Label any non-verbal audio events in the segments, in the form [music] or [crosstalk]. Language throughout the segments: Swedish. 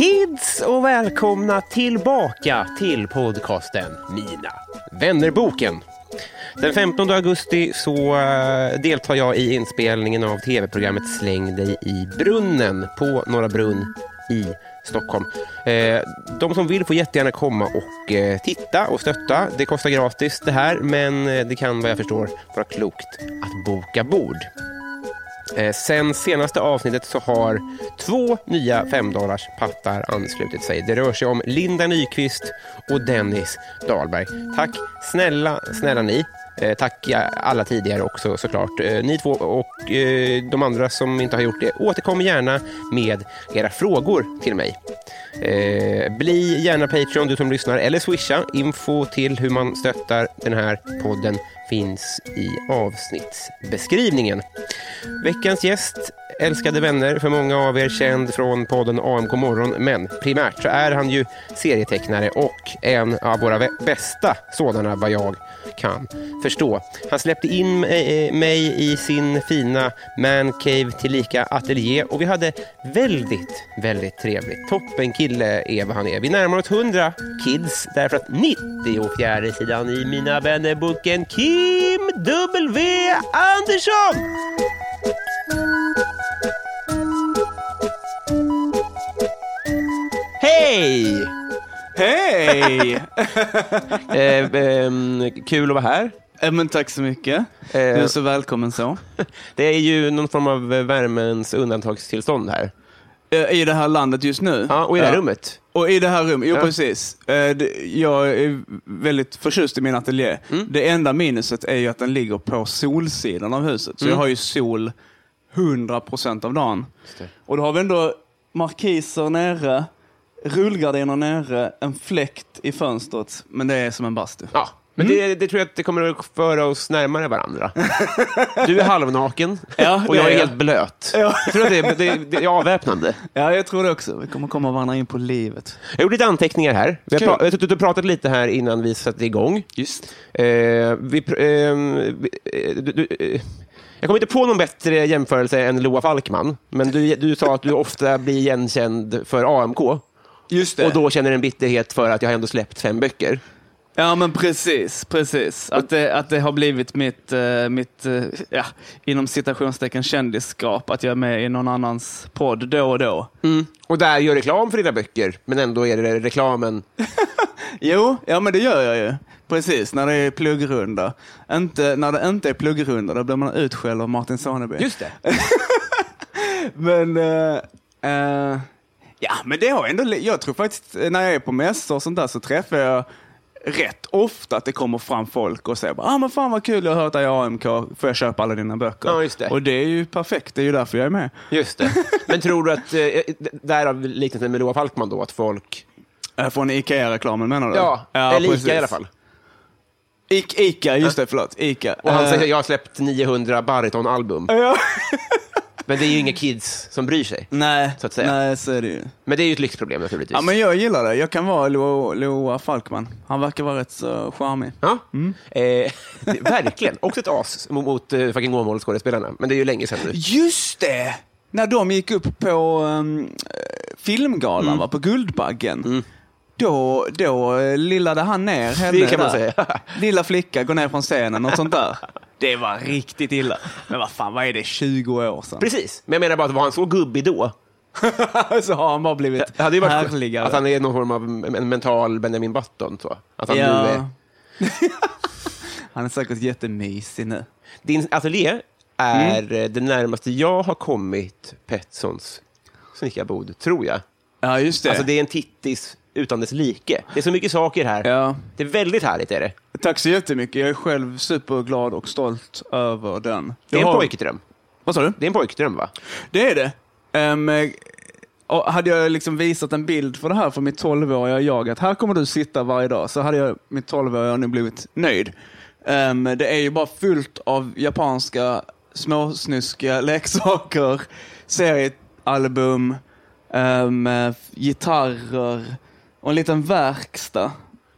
kids och välkomna tillbaka till podcasten Mina vännerboken. Den 15 augusti så eh, deltar jag i inspelningen av tv-programmet Släng dig i brunnen på Norra Brunn i Stockholm. Eh, de som vill får jättegärna komma och eh, titta och stötta. Det kostar gratis det här, men det kan vad jag förstår vara klokt att boka bord. Eh, Sen senaste avsnittet så har två nya femdollarspattar anslutit sig. Det rör sig om Linda Nyqvist och Dennis Dahlberg. Tack snälla, snälla ni. Eh, tack alla tidigare också såklart. Eh, ni två och eh, de andra som inte har gjort det, återkom gärna med era frågor till mig. Bli gärna Patreon du som lyssnar eller swisha. Info till hur man stöttar den här podden finns i avsnittsbeskrivningen. Veckans gäst, älskade vänner, för många av er känd från podden AMK morgon, men primärt så är han ju serietecknare och en av våra bästa sådana vad jag kan förstå. Han släppte in eh, eh, mig i sin fina mancave tillika ateljé och vi hade väldigt, väldigt trevligt. Toppen kille är vad han är. Vi närmar oss 100 kids därför att 94 sidan i Mina vännerboken Kim W Andersson! Hej! Hej! [laughs] Eh, ehm, kul att vara här. Eh, Men tack så mycket. Du är så välkommen så. [laughs] Det är ju någon form av värmens undantagstillstånd här. Eh, I det här landet just nu. Ja, och i det här rummet. Och i det här rummet, jo Ja. precis. Eh, Jag är väldigt förtjust i min ateljé. Mm. Det enda minuset är ju att den ligger på solsidan av huset. Så Mm. jag har ju sol 100% av dagen. Och då har vi ändå markiser nere, rullgardiner nere, en fläkt i fönstret. Men det är som en bastu. Ja, men det, det tror jag att det kommer att föra oss närmare varandra. [laughs] Du är halvnaken Ja, och jag är är helt blöt. Ja. Jag tror att det, det, det är avväpnande. Ja, jag tror det också. Vi kommer komma varandra in på livet. Jag gjorde lite anteckningar här. Vi har, pra- vi har pratat lite här innan vi satte igång. Just. Eh, vi, ehm, vi, eh, du, du, eh, jag kommer inte på någon bättre jämförelse än Loa Falkman, men du, du sa att du ofta blir igenkänd för AMK. Just det. Och då känner en bitterhet för att jag ändå släppt fem böcker. Ja, men precis. precis. Att, det, att det har blivit mitt, eh, mitt eh, ja, inom citationstecken kändisskap, att jag är med i någon annans podd då och då. Och där gör reklam för dina böcker, men ändå är det reklamen. [laughs] Jo, ja men det gör jag ju. Precis, när det är pluggrunda. Inte, när det inte är pluggrunda, då blir man utskälld av Martin Soneby. Just det. [laughs] Men, eh, eh, ja men det har ändå, jag tror faktiskt eh, när jag är på mässor och sånt där så träffar jag rätt ofta att det kommer fram folk och säger ah, men fan vad kul, jag har hört dig i AMK, får jag köpa alla dina böcker? Ja, just det. Och det är ju perfekt, det är ju därför jag är med. Just det. Men tror du att, eh, därav liknelsen med Loa Falkman då, att folk... Från Ikea-reklamen menar du? Ja, eller Ica precis. i alla fall. I- Ica, just det, förlåt. Ica. Och han Eh, säger jag har släppt 900 baritonalbum. ja. [laughs] Men det är ju inga kids som bryr sig. Nej, Så att säga. nej, så är det ju. Men det är ju ett lyxproblem naturligtvis. Ja, men jag gillar det. Jag kan vara Loa, Loa Falkman. Han verkar vara rätt så charmig. Ja, Mm. eh, [laughs] verkligen. Också ett as mot, mot uh, fucking Åmål-skådespelarna. Men det är ju länge sedan nu. Just det! När de gick upp på um, filmgalan, va, på Guldbaggen. Då, då eh, lillade han ner henne. Det kan man där. säga. [laughs] Lilla flicka går ner från scenen och sånt där. Det var riktigt illa. Men vad fan, vad är det, 20 år sedan? Precis, men jag menar bara att var han så gubbig då? [laughs] så har han bara blivit Det hade ju varit härligare. att han är någon form av en mental Benjamin Button. Så. Att han nu ja. är... [laughs] han är säkert jättemysig nu. Din ateljé är Mm. eh, det närmaste jag har kommit Petssons snickarbod, tror jag. Ja, just det. Alltså det är en tittis utan dess like. Det är så mycket saker här. Ja. Det är väldigt härligt. Är det. Tack så jättemycket. Jag är själv superglad och stolt över den. det är Jag en har- pojkdröm. Vad sa du? Det är en pojkdröm, va? Det är det. Och hade jag liksom visat en bild för det här för mitt 12-åriga jag, att här kommer du sitta varje dag, så hade jag, mitt 12-åriga nu blivit nöjd. Ehm, det är ju bara fullt av japanska småsnuskiga [laughs] leksaker, seriealbum, um, gitarrer och en liten verkstad.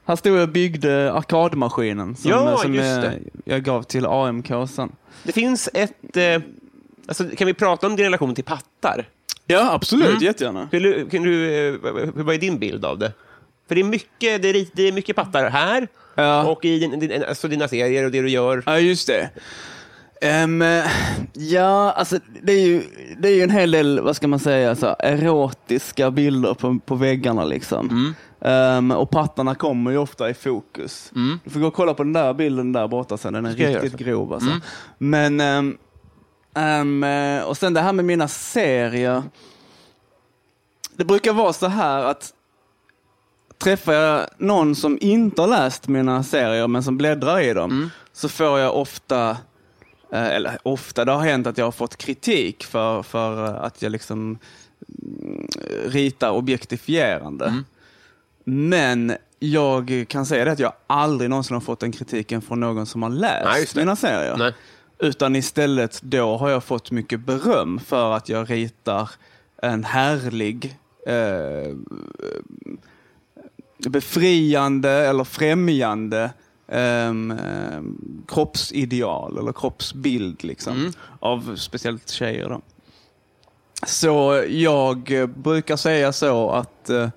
Här stod jag och byggde arkadmaskinen som, Ja, som eh, det. jag gav till AMK sen. Det finns ett... Eh, alltså, kan vi prata om din relation till pattar? Ja, absolut. Mm. Jättegärna. Du, kan du, eh, vad vad är din bild av det? För det är mycket, det är, det är mycket pattar här Ja. och i din, din, alltså dina serier och det du gör. Ja, just det. Ehm, ja, alltså det är, ju, det är ju en hel del, vad ska man säga, så, erotiska bilder på, på väggarna. liksom. Ehm, och pattarna kommer ju ofta i fokus. Du får gå och kolla på den där bilden där borta sen, den är Ska riktigt grov. Alltså. Men, ehm, ehm, eh, och sen det här med mina serier. Det brukar vara så här att träffar jag någon som inte har läst mina serier men som bläddrar i dem så får jag ofta, eller ofta, det har hänt att jag har fått kritik för, för eh, att jag liksom mm, ritar objektifierande. Men jag kan säga det att jag aldrig någonsin har fått den kritiken från någon som har läst Nej, mina serier. Nej. Utan istället då har jag fått mycket beröm för att jag ritar en härlig, eh, befriande eller främjande ehm, kroppsideal eller kroppsbild liksom, av speciellt tjejer. Då. Så jag brukar säga så att eh,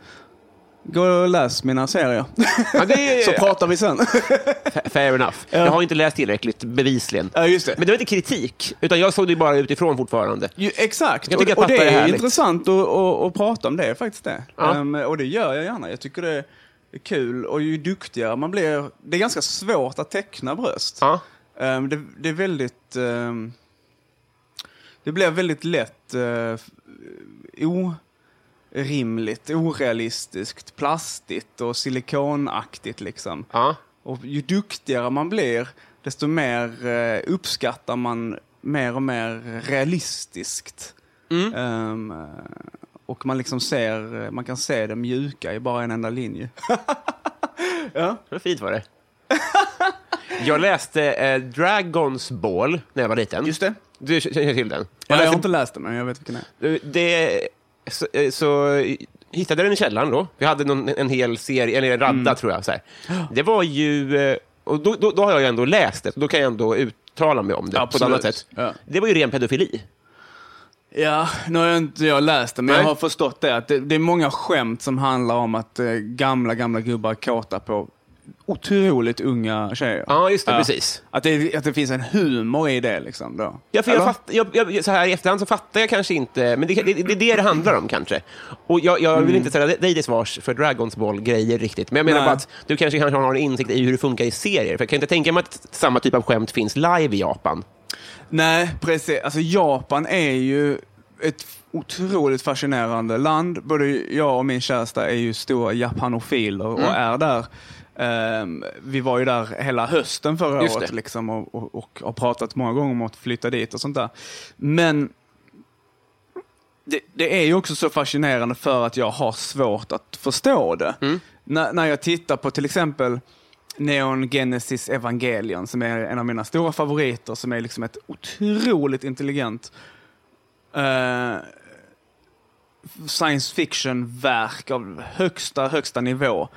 gå och läs mina serier. Ja, det [laughs] så pratar vi sen. [laughs] fa- fair enough. Jag har inte läst tillräckligt, bevisligen. ja, just det. Men det var inte kritik, utan jag såg det bara utifrån fortfarande. Ju, exakt, Jag tycker och, och att det pappa är är, intressant att, att, att prata om det, faktiskt det. Ja. Ehm, och det gör jag gärna. Jag tycker det kul och ju duktigare man blir, det är ganska svårt att teckna bröst. Ja. Ehm, det, det är väldigt, ehm, det blir väldigt lätt uh, orimligt, orealistiskt, plastigt och silikonaktigt liksom. Ja. Och ju duktigare man blir, desto mer eh, uppskattar man mer och mer realistiskt. Ehm, eh, och man liksom ser, man kan se det mjuka i bara en enda linje. [laughs] ja. Vad fint var det. [laughs] Jag läste eh, Dragons Ball när jag var liten. Just det. Du känner till den? Ja, jag har inte läst den, men jag vet vilken det är. det, så, eh, så hittade jag den i källaren då. Vi hade någon, en hel serie, eller en radda Mm. tror jag. Så här. Det var ju, eh, och då, då, då har jag ju ändå läst det, så då kan jag ändå uttala mig om det på ett Absolut. annat sätt. Ja. Det var ju ren pedofili. Ja, nu har jag inte jag läst den, men Nej. jag har förstått det. Att det, det är många skämt som handlar om att eh, gamla, gamla gubbar är kåta på otroligt unga tjejer. Ja, just det, precis. Att det, att det finns en humor i det liksom då. Ja, för jag Eller? fatt, jag, jag, så här i efterhand så fattar jag kanske inte, men det, det, det är det det handlar om kanske. Och jag, jag vill inte ställa dig till svars för Dragons Ball-grejer riktigt, men jag menar Mm. Nej. bara att du kanske, kanske har en insikt i hur det funkar i serier. För jag kan inte tänka mig att samma typ av skämt finns live i Japan. Nej, precis. Alltså Japan är ju ett otroligt fascinerande land. Både jag och min käresta är ju stora japanofiler och Mm. är där. Ehm, vi var ju där hela hösten förra Just året liksom, och, och, och har pratat många gånger om att flytta dit och sånt där. Men det, det är ju också så fascinerande för att jag har svårt att förstå det. Mm. När, när jag tittar på till exempel Neon Genesis Evangelion, som är en av mina stora favoriter, som är liksom ett otroligt intelligent eh, science fiction-verk av högsta, högsta nivå.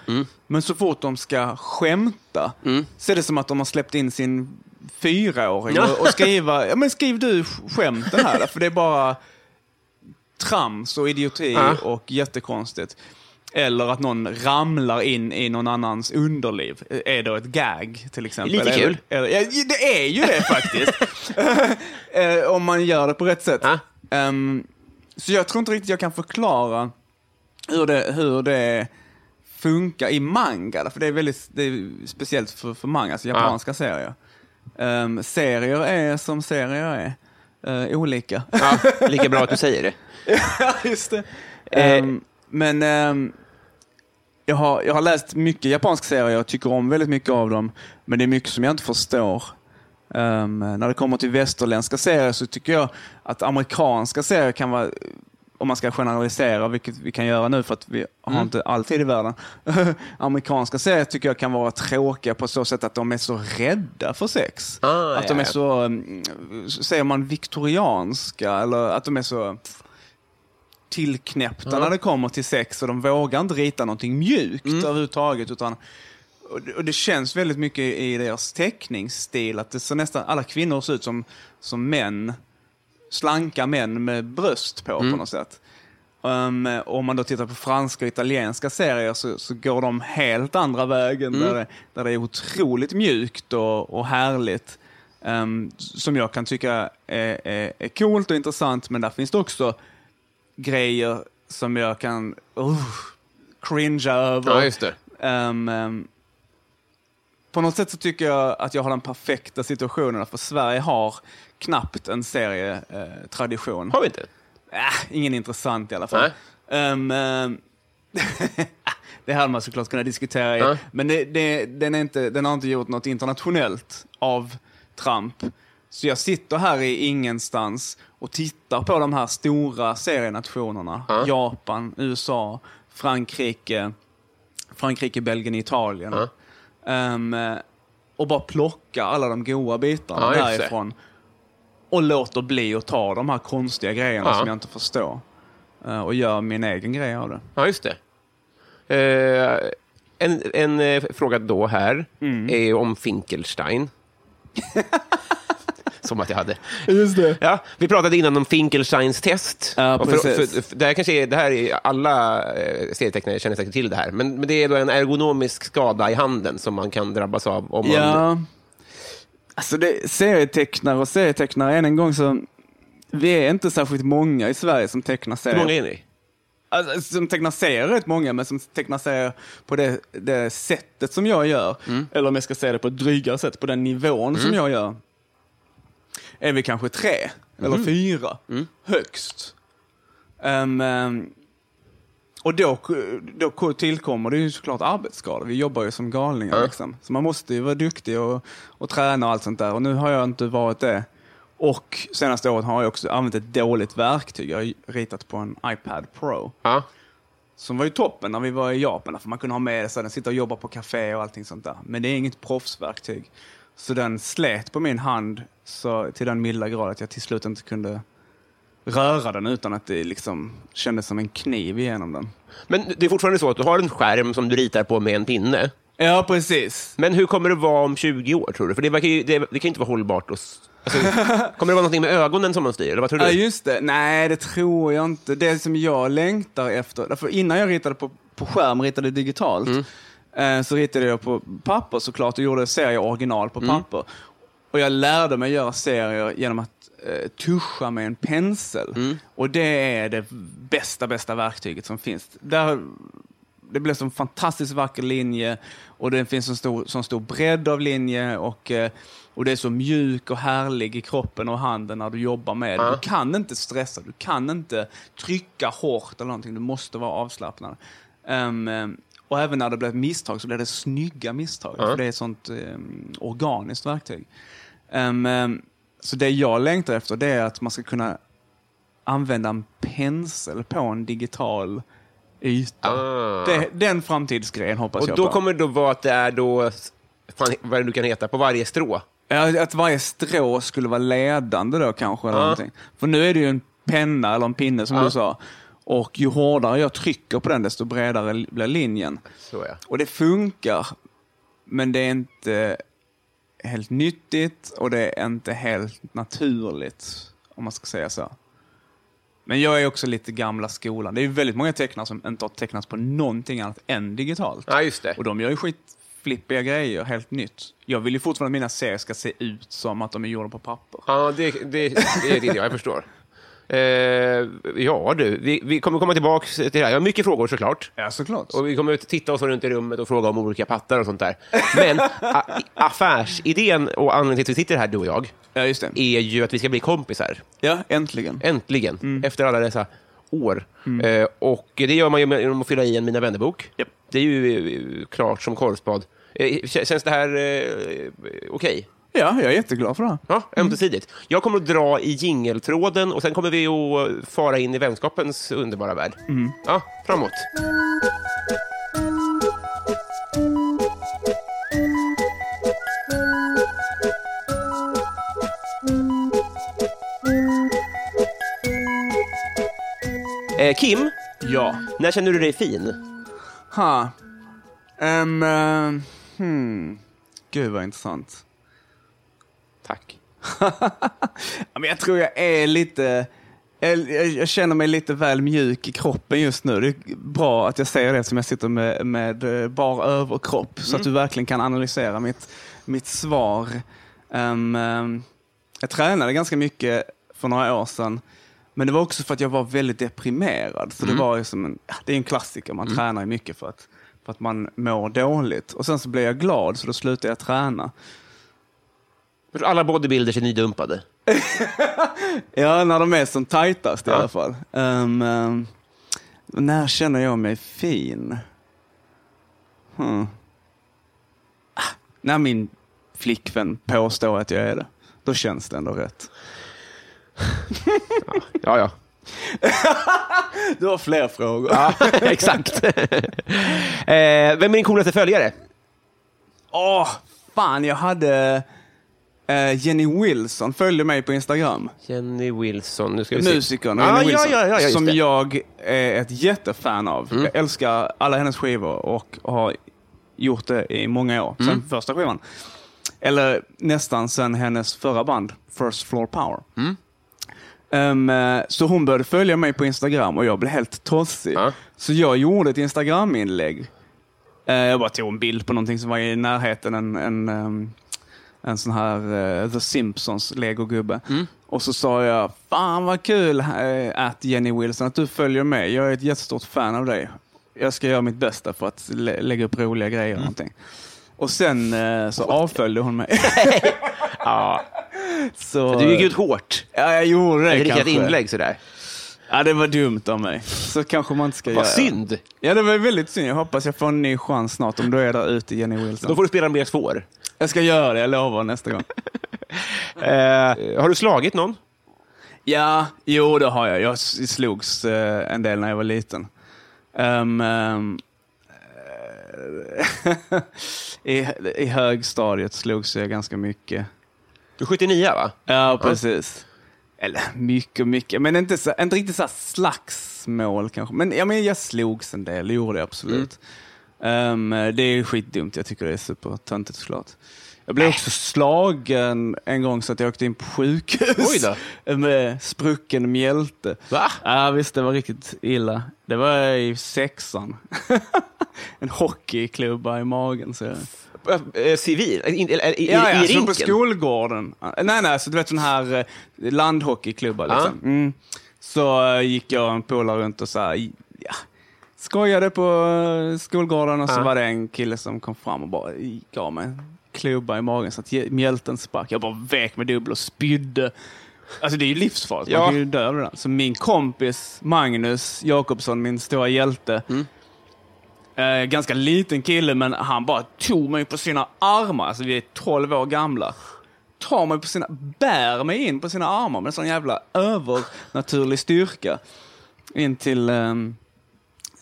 Men så fort de ska skämta så är det som att de har släppt in sin fyraåring Ja. och, och skriva, ja men skriv du skämten här, för det är bara trams och idioti Ja. och jättekonstigt. Eller att någon ramlar in i någon annans underliv. Är då ett gag till exempel. Lite kul. Eller, eller, ja, det är ju det faktiskt. [laughs] Eh, Om man gör det på rätt sätt. Ja. Ehm, så jag tror inte riktigt jag kan förklara hur det, hur det funkar i manga. För det är väldigt det är speciellt för, för manga, alltså japanska serier. Ehm, serier är som serier är. Eh, olika. Ja, lika bra att du [laughs] säger det. Ja, just det. Eh. Men ehm, jag, har, jag har läst mycket japanska serier, jag tycker om väldigt mycket av dem. Men det är mycket som jag inte förstår. Ehm, när det kommer till västerländska serier så tycker jag att amerikanska serier kan vara, om man ska generalisera, vilket vi kan göra nu för att vi har Mm. inte all tid i världen. [laughs] amerikanska serier tycker jag kan vara tråkiga på så sätt att de är så rädda för sex. Ah, att de ja, är ja. så, mm, säger man viktorianska, eller att de är så tillknäppta när det kommer till sex och de vågar inte rita någonting mjukt överhuvudtaget. Utan, och det, känns väldigt mycket i deras teckningsstil att det så nästan alla kvinnor ser ut som, som män, slanka män med bröst på på något sätt. Um, om man då tittar på franska och italienska serier så, så går de helt andra vägen där, det, där det är otroligt mjukt och, och härligt. Um, som jag kan tycka är, är, är coolt och intressant men där finns det också grejer som jag kan uh, cringea över. Ja, just det. Ehm, ehm, på något sätt så tycker jag att jag har den perfekta situationen, för Sverige har knappt en serietradition. Har vi inte? Äh, ingen intressant i alla fall. Ehm, ehm, [laughs] det hade man såklart kunnat diskutera, i, men det, det, den, är inte, den har inte gjort något internationellt av Trump. Så jag sitter här i ingenstans och tittar på de här stora serienationerna. Ja. Japan, USA, Frankrike, Frankrike, Belgien, Italien. Ehm, eh, och bara plocka alla de goda bitarna Ja, därifrån. Och låter bli att ta de här konstiga grejerna Ja. som jag inte förstår. Eh, och gör min egen grej av det. Ja, just det. Eh, en en eh, fråga då här Mm. är om Finkelstein. [laughs] Som att jag hade. Just det. Ja, vi pratade innan om Finkelsteins test. Ja, för, för, för, det, här kanske är, det här är alla eh, serietecknare känner säkert till det här, men, men det är då en ergonomisk skada i handen som man kan drabbas av om man... Ja. Alltså det, serietecknare och serietecknare, än en gång så, vi är inte särskilt många i Sverige som tecknar Hur serier. många är ni? Alltså, som tecknar serier rätt många, men som tecknar serier på det, det sättet som jag gör, eller om jag ska säga det på ett drygare sätt, på den nivån som jag gör, är vi kanske tre eller fyra, högst. Ehm, ehm, och då, då tillkommer det ju såklart arbetsskador. Vi jobbar ju som galningar. Ja. Liksom. Så man måste ju vara duktig och, och träna och allt sånt där. Och nu har jag inte varit det. Och senaste året har jag också använt ett dåligt verktyg. Jag har ritat på en iPad Pro. Ja. Som var ju toppen när vi var i Japan. För man kunde ha med så den sitter och jobbar på café och allting sånt där. Men det är inget proffsverktyg. Så den slet på min hand så, till den milda grad att jag till slut inte kunde röra den utan att det liksom kändes som en kniv igenom den. Men det är fortfarande så att du har en skärm som du ritar på med en pinne. Ja, precis. Men hur kommer det vara om 20 år, tror du? För det, verkar ju, det, det kan inte vara hållbart. s- Alltså, [laughs] kommer det vara någonting med ögonen som man styr? Eller vad tror du? Ja, just det. Nej, det tror jag inte. Det som jag längtar efter, därför innan jag ritade på, på skärm, ritade digitalt, eh, så ritade jag på papper såklart och gjorde serier original på papper. Och jag lärde mig göra serier genom att eh, tuscha med en pensel. Och det är det bästa, bästa verktyget som finns. Där, det blev en fantastiskt vacker linje och det finns en stor, sån stor bredd av linje och, eh, och det är så mjuk och härlig i kroppen och handen när du jobbar med det. Du kan inte stressa, du kan inte trycka hårt eller någonting, du måste vara avslappnad. Ehm, och även när det blir ett misstag så blir det snygga misstag, Ja. för det är ett sånt um, organiskt verktyg. Ehm, så det jag längtar efter det är att man ska kunna använda en pensel på en digital yta. Ah. Det, den framtidsgrejen hoppas Och jag då på. kommer det då vara att det är då, fan, vad det nu kan heta, på varje strå. Ja, att varje strå skulle vara ledande då kanske. Eller Ja. någonting. För nu är det ju en penna eller en pinne som Ja. du sa. Och ju hårdare jag trycker på den desto bredare blir linjen. Så ja. Och det funkar, men det är inte helt nyttigt och det är inte helt naturligt, om man ska säga så. Men jag är också lite gamla skolan. Det är väldigt många tecknare som inte har tecknat på någonting annat än digitalt. Ja, just det. Och de gör ju skitflippiga grejer, helt nytt. Jag vill ju fortfarande att mina serier ska se ut som att de är gjorda på papper. Ja, det, det, det är det jag förstår. Eh, ja du, vi, vi kommer komma tillbaka till det här. Jag har mycket frågor såklart. Ja, såklart. Och vi kommer att titta oss runt i rummet och fråga om olika pattar och sånt där. Men [laughs] a, affärsidén och anledningen till att vi sitter här, du och jag, Ja, just det. är ju att vi ska bli kompisar. Ja, äntligen. Äntligen, Mm. efter alla dessa år. Eh, och det gör man ju med- genom att fylla i en Mina vännerbok. Japp. Det är ju eh, klart som korvspad. Eh, kä- känns det här eh, okej? Ja, jag är jätteglad för det. Ja, ömsesidigt. Jag kommer att dra i jingeltråden och sen kommer vi att fara in i vänskapens underbara värld. Ja, framåt. Eh, Kim, Ja. när känner du dig fin? Ha. Um, uh, hmm. Gud vad intressant. Tack. [laughs] Men jag tror jag är lite... Jag, känner mig lite väl mjuk i kroppen just nu. Det är bra att jag säger det som jag sitter med, med eh, bar överkropp så att du verkligen kan analysera mitt, mitt svar. Ehm, ehm, jag tränade ganska mycket för några år sedan. Men det var också för att jag var väldigt deprimerad. Så det var ju som en, det är en klassiker, man tränar ju mycket för att, för att man mår dåligt. Och sen så blev jag glad så då slutade jag träna. Alla bodybuilders är nydumpade. [laughs] Ja, när de är som tajtast i Ja. alla fall. Um, um, när känner jag mig fin? Hmm. Ah, när min flickvän påstår att jag är det. Då känns det ändå rätt. [laughs] Ja, ja. [laughs] Du har fler frågor. Ja, exakt. eh, vem är din coolaste följare? Åh, fan jag hade Jenny Wilson följde mig på Instagram. Jenny Wilson. Nu ska vi se. Musikern Ja, Jenny ja, Wilson. ja, ja, just som det. Mm. jag är ett jättefan av. Jag älskar alla hennes skivor och har gjort det i många år. Mm. Sen första skivan. Eller nästan sen hennes förra band, First Floor Power. Mm. Eh, så hon började följa mig på Instagram och jag blev helt tossig. Ja. Så jag gjorde ett Instagram-inlägg. Eh, jag bara tog en bild på någonting som var i närheten, en, en, ehm, en sån här eh, The Simpsons legogubbe. Mm. Och så sa jag, fan vad kul eh, att Jenny Wilson att du följer mig. Jag är ett jättestort fan av dig. Jag ska göra mitt bästa för att lä- lägga upp roliga grejer Mm. och någonting. Och sen eh, så [laughs] avföljde hon mig. [laughs] Ja, så, du gick ut hårt. Ja, jag gjorde det Ett riktigt inlägg sådär. Ja, det var dumt av mig. Så kanske man inte ska göra. Vad synd. Ja, det var väldigt synd. Jag hoppas jag får en ny chans snart om du är där ute, Jenny Wilson. Då får du spela mer svår. Jag ska göra det, jag lovar nästa gång. [laughs] Eh, har du slagit någon? Ja, jo det har jag. Jag slogs eh, en del när jag var liten. Ehm, eh, [laughs] I, I högstadiet slogs jag ganska mycket. Du är 79 va? Ja, precis. Eller mycket, mycket. Men inte, så, inte riktigt så slagsmål kanske. Men, ja, men jag slogs en del, det gjorde jag absolut. Ehm, det är skitdumt, jag tycker det är supertöntigt såklart. Jag blev också slagen en gång så att jag åkte in på sjukhus. Oj då. [laughs] Med sprucken mjälte. Va? Ja visst, det var riktigt illa. Det var i sexan. [laughs] en hockeyklubba i magen. Så jag... Eh, civil? I, i, i, Ja, i ja, så rinken? på skolgården. Nej, nej, så du vet sån här eh, landhockeyklubba. Liksom. Mm. Så eh, gick jag och en polare runt och så här, ja, skojade på eh, skolgården och så var det en kille som kom fram och bara gav mig en klubba i magen så att mjälten sprack. Jag bara vek med dubbel och spydde. Alltså det är ju livsfarligt, Ja. man kan ju dö av det där. Så min kompis Magnus Jakobsson, min stora hjälte, Eh, ganska liten kille, men han bara tog mig på sina armar. Alltså vi är 12 år gamla. Tar mig på sina, bär mig in på sina armar med sån jävla övernaturlig styrka. In till ehm,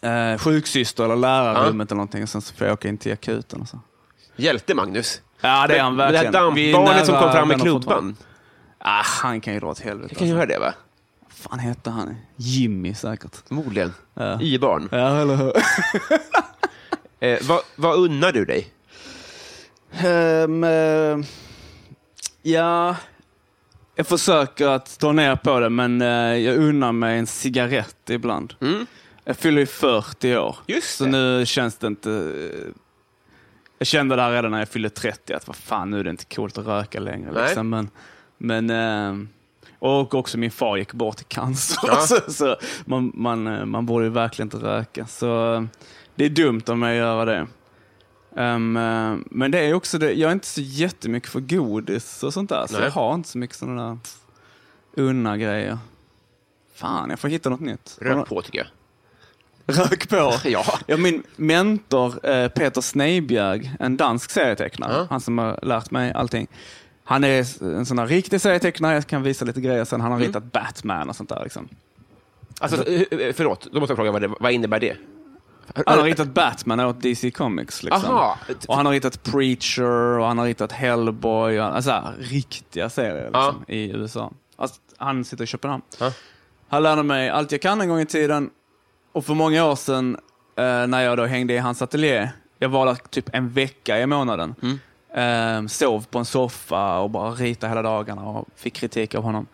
eh, sjuksyster eller lärarrummet eller någonting. Och sen så får jag åka in till akuten och så. Hjälte Magnus? Ja, det är han Men verkligen. Det här Vi är dampbarnet som kom fram med klubban. Ah, han kan ju dra åt helvete. Jag kan göra det va? Fan hette han? Jimmy säkert. Förmodligen. Ja. Y-barn. Ja, eller hur? [laughs] Eh, vad, vad unnar du dig? Ehm, eh, ja, jag försöker att ta ner på det, men eh, jag unnar mig en cigarett ibland. Jag fyller ju 40 år, Just så det. nu känns det inte... eh, Jag kände det här redan när jag fyllde 30, att vad fan, nu är det inte coolt att röka längre. Nej. Liksom. Men, men, eh, och också min far gick bort i cancer, Ja. [laughs] så, så man, man, eh, man borde ju verkligen inte röka. Så det är dumt mig att göra det. Eh, men det är också det, jag är inte så jättemycket för godis och sånt där, så Nej. jag har inte så mycket sådana där unna grejer. Fan, jag får hitta något nytt. Rök på tycker jag. Rök på. [laughs] Ja. ja, min mentor eh, Peter Snejbjerg, en dansk serietecknare, Ja. han som har lärt mig allting. Han är en sån här riktig serietecknare, jag kan visa lite grejer sen. Han har ritat Batman och sånt där. Liksom. Alltså, eh, eh, förlåt, då måste jag fråga vad, det, vad innebär det? Han har ritat Batman åt DC Comics. Liksom. Aha. Och han har ritat Preacher och han har ritat Hellboy. Och, alltså, riktiga serier liksom, i USA. Alltså, han sitter i Köpenhamn. Ja. Han lärde mig allt jag kan en gång i tiden. Och för många år sedan eh, när jag då hängde i hans ateljé, jag var där typ en vecka i månaden. Eh, sov på en soffa och bara ritade hela dagarna och fick kritik av honom.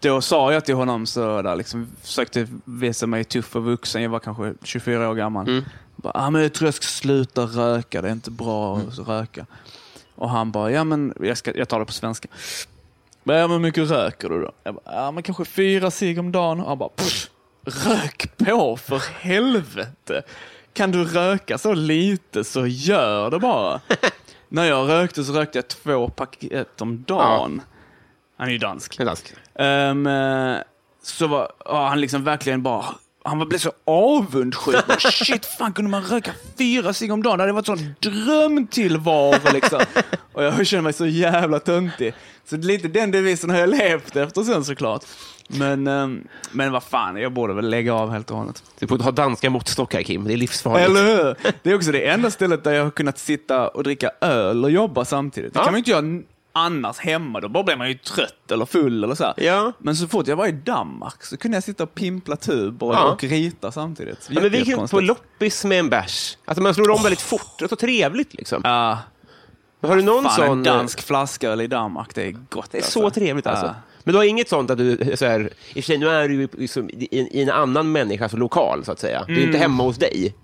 Då sa jag till honom så där liksom försökte visa mig tuff och vuxen. Jag var kanske 24 år gammal. Bara, ah, men jag tror jag ska sluta röka, det är inte bra att röka. Och han bara, ja men, jag, ska, jag tar det på svenska. Men, ja, men hur mycket röker du då? Jag bara, ja men kanske fyra cigg om dagen. Och han bara, "Pff, rök på för helvete. Kan du röka så lite så gör det bara. [laughs] När jag rökte så rökte jag två paket om dagen. Han är ju dansk. En dansk. Eh, så var ja, han liksom verkligen bara, han var- blev så avundsjuk. [laughs] Shit, fan kunde man röka fyra cigg om dagen? Det hade varit sån drömtillvaro liksom. [laughs] Och jag känner mig så jävla töntig. Så lite den devisen har jag levt efter sen såklart. Men, ehm, men vad fan, jag borde väl lägga av helt och hållet. Du får ha danska måttstockar Kim, det är livsfarligt. Eller hur? Det är också det enda stället där jag har kunnat sitta och dricka öl och jobba samtidigt. Det Ja. kan man inte göra annars hemma. Då bara blir man ju trött eller full eller så. här. Ja. Men så fort jag var i Danmark så kunde jag sitta och pimpla tub och, Ja. och rita samtidigt. Ja, men vi gick på loppis med en bärs. Alltså man slår om väldigt fort, det är så trevligt liksom. Ja, Har du någon fan, sån... en dansk flaska öl i Danmark, det är gott. Det är alltså. så trevligt alltså. Ja. Men du har inget sånt att du, så här, i och för sig nu är du liksom i, i en annan människas lokal så att säga. Du är Mm. inte hemma hos dig.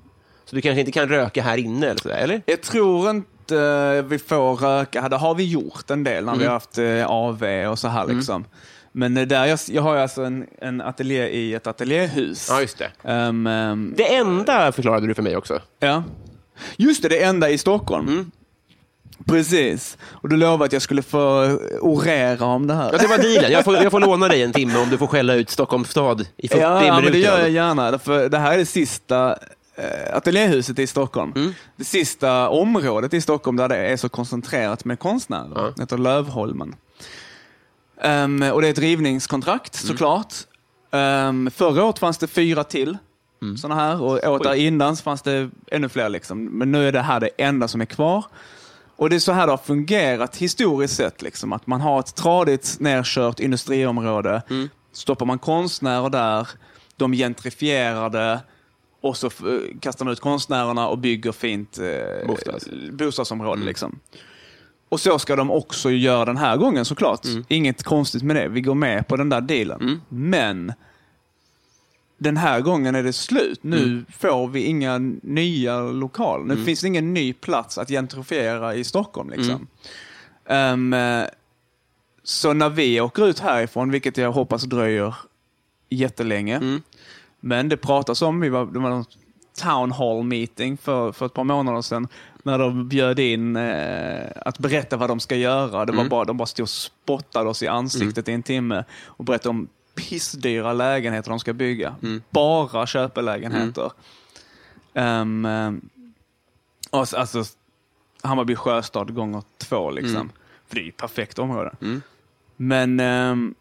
Så du kanske inte kan röka här inne eller sådär, eller? Jag tror inte eh, vi får röka. Det har vi gjort en del när Mm. vi har haft eh, AV och så här liksom. Men där jag, jag har alltså en, en ateljé i ett ateljéhus. Ja, just det. Ehm, ehm, Det enda förklarade du för mig också. Ja. Just det, det enda i Stockholm. Mm. Precis. Och du lovade att jag skulle få orera om det här. Ja, det var dealen. Jag får, jag får låna dig en timme om du får skälla ut Stockholms stad i 40 ja, ja, minuter. men det gör jag gärna. För det här är det sista eh, ateljéhuset i Stockholm. Mm. Det sista området i Stockholm där det är så koncentrerat med konstnärer. Ja. Det heter Lövholmen. Ehm, och det är ett rivningskontrakt Mm. såklart. Um, förra året fanns det fyra till Mm. sådana här och året där innan fanns det ännu fler. Liksom. Men nu är det här det enda som är kvar. Och det är så här det har fungerat historiskt sett. Liksom, att man har ett tradigt nerkört industriområde. Mm. Stoppar man konstnärer där, de gentrifierar det och så eh, kastar man ut konstnärerna och bygger fint eh, Bostads. bostadsområde. Liksom. Och så ska de också göra den här gången såklart. Inget konstigt med det. Vi går med på den där dealen. Men den här gången är det slut. Nu får vi inga nya lokaler. Nu finns det ingen ny plats att gentrifiera i Stockholm. Liksom. Ehm, eh, så när vi åker ut härifrån, vilket jag hoppas dröjer jättelänge, men det pratas om, vi var, det var någon town hall meeting för, för ett par månader sedan, när de bjöd in eh, att berätta vad de ska göra. Det var bara, de bara stod och spottade oss i ansiktet i en timme och berättade om pissdyra lägenheter de ska bygga. Bara köpelägenheter. Ehm, ehm, och, så- alltså, Hammarby sjöstad gånger två liksom. För det är ju perfekt område. Men ehm,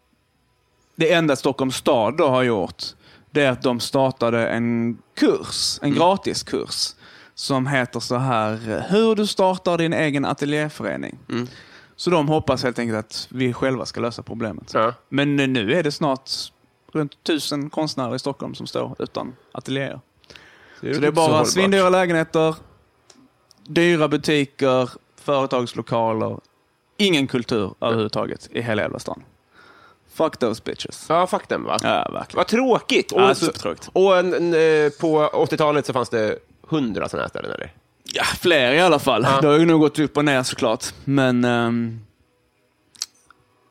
det enda Stockholms stad då har gjort, det är att de startade en kurs, en gratis kurs som heter så här, eh, hur du startar din egen ateljéförening. Så de hoppas helt enkelt att vi själva ska lösa problemet. Ja. Men nu är det snart runt tusen konstnärer i Stockholm som står utan ateljéer. Så det är bara svindyra lägenheter, dyra butiker, företagslokaler, ingen kultur överhuvudtaget i hela jävla stan. Fuck those bitches. Ja, fuck them va? Ja, verkligen. Vad tråkigt. Och, Ja, så- supertråkigt. och en, en, eh, på 80-talet så fanns det hundra sådana här ställen, eller? Ja, fler i alla fall. Ja. Det har ju nog gått upp och ner såklart. Men, ehm,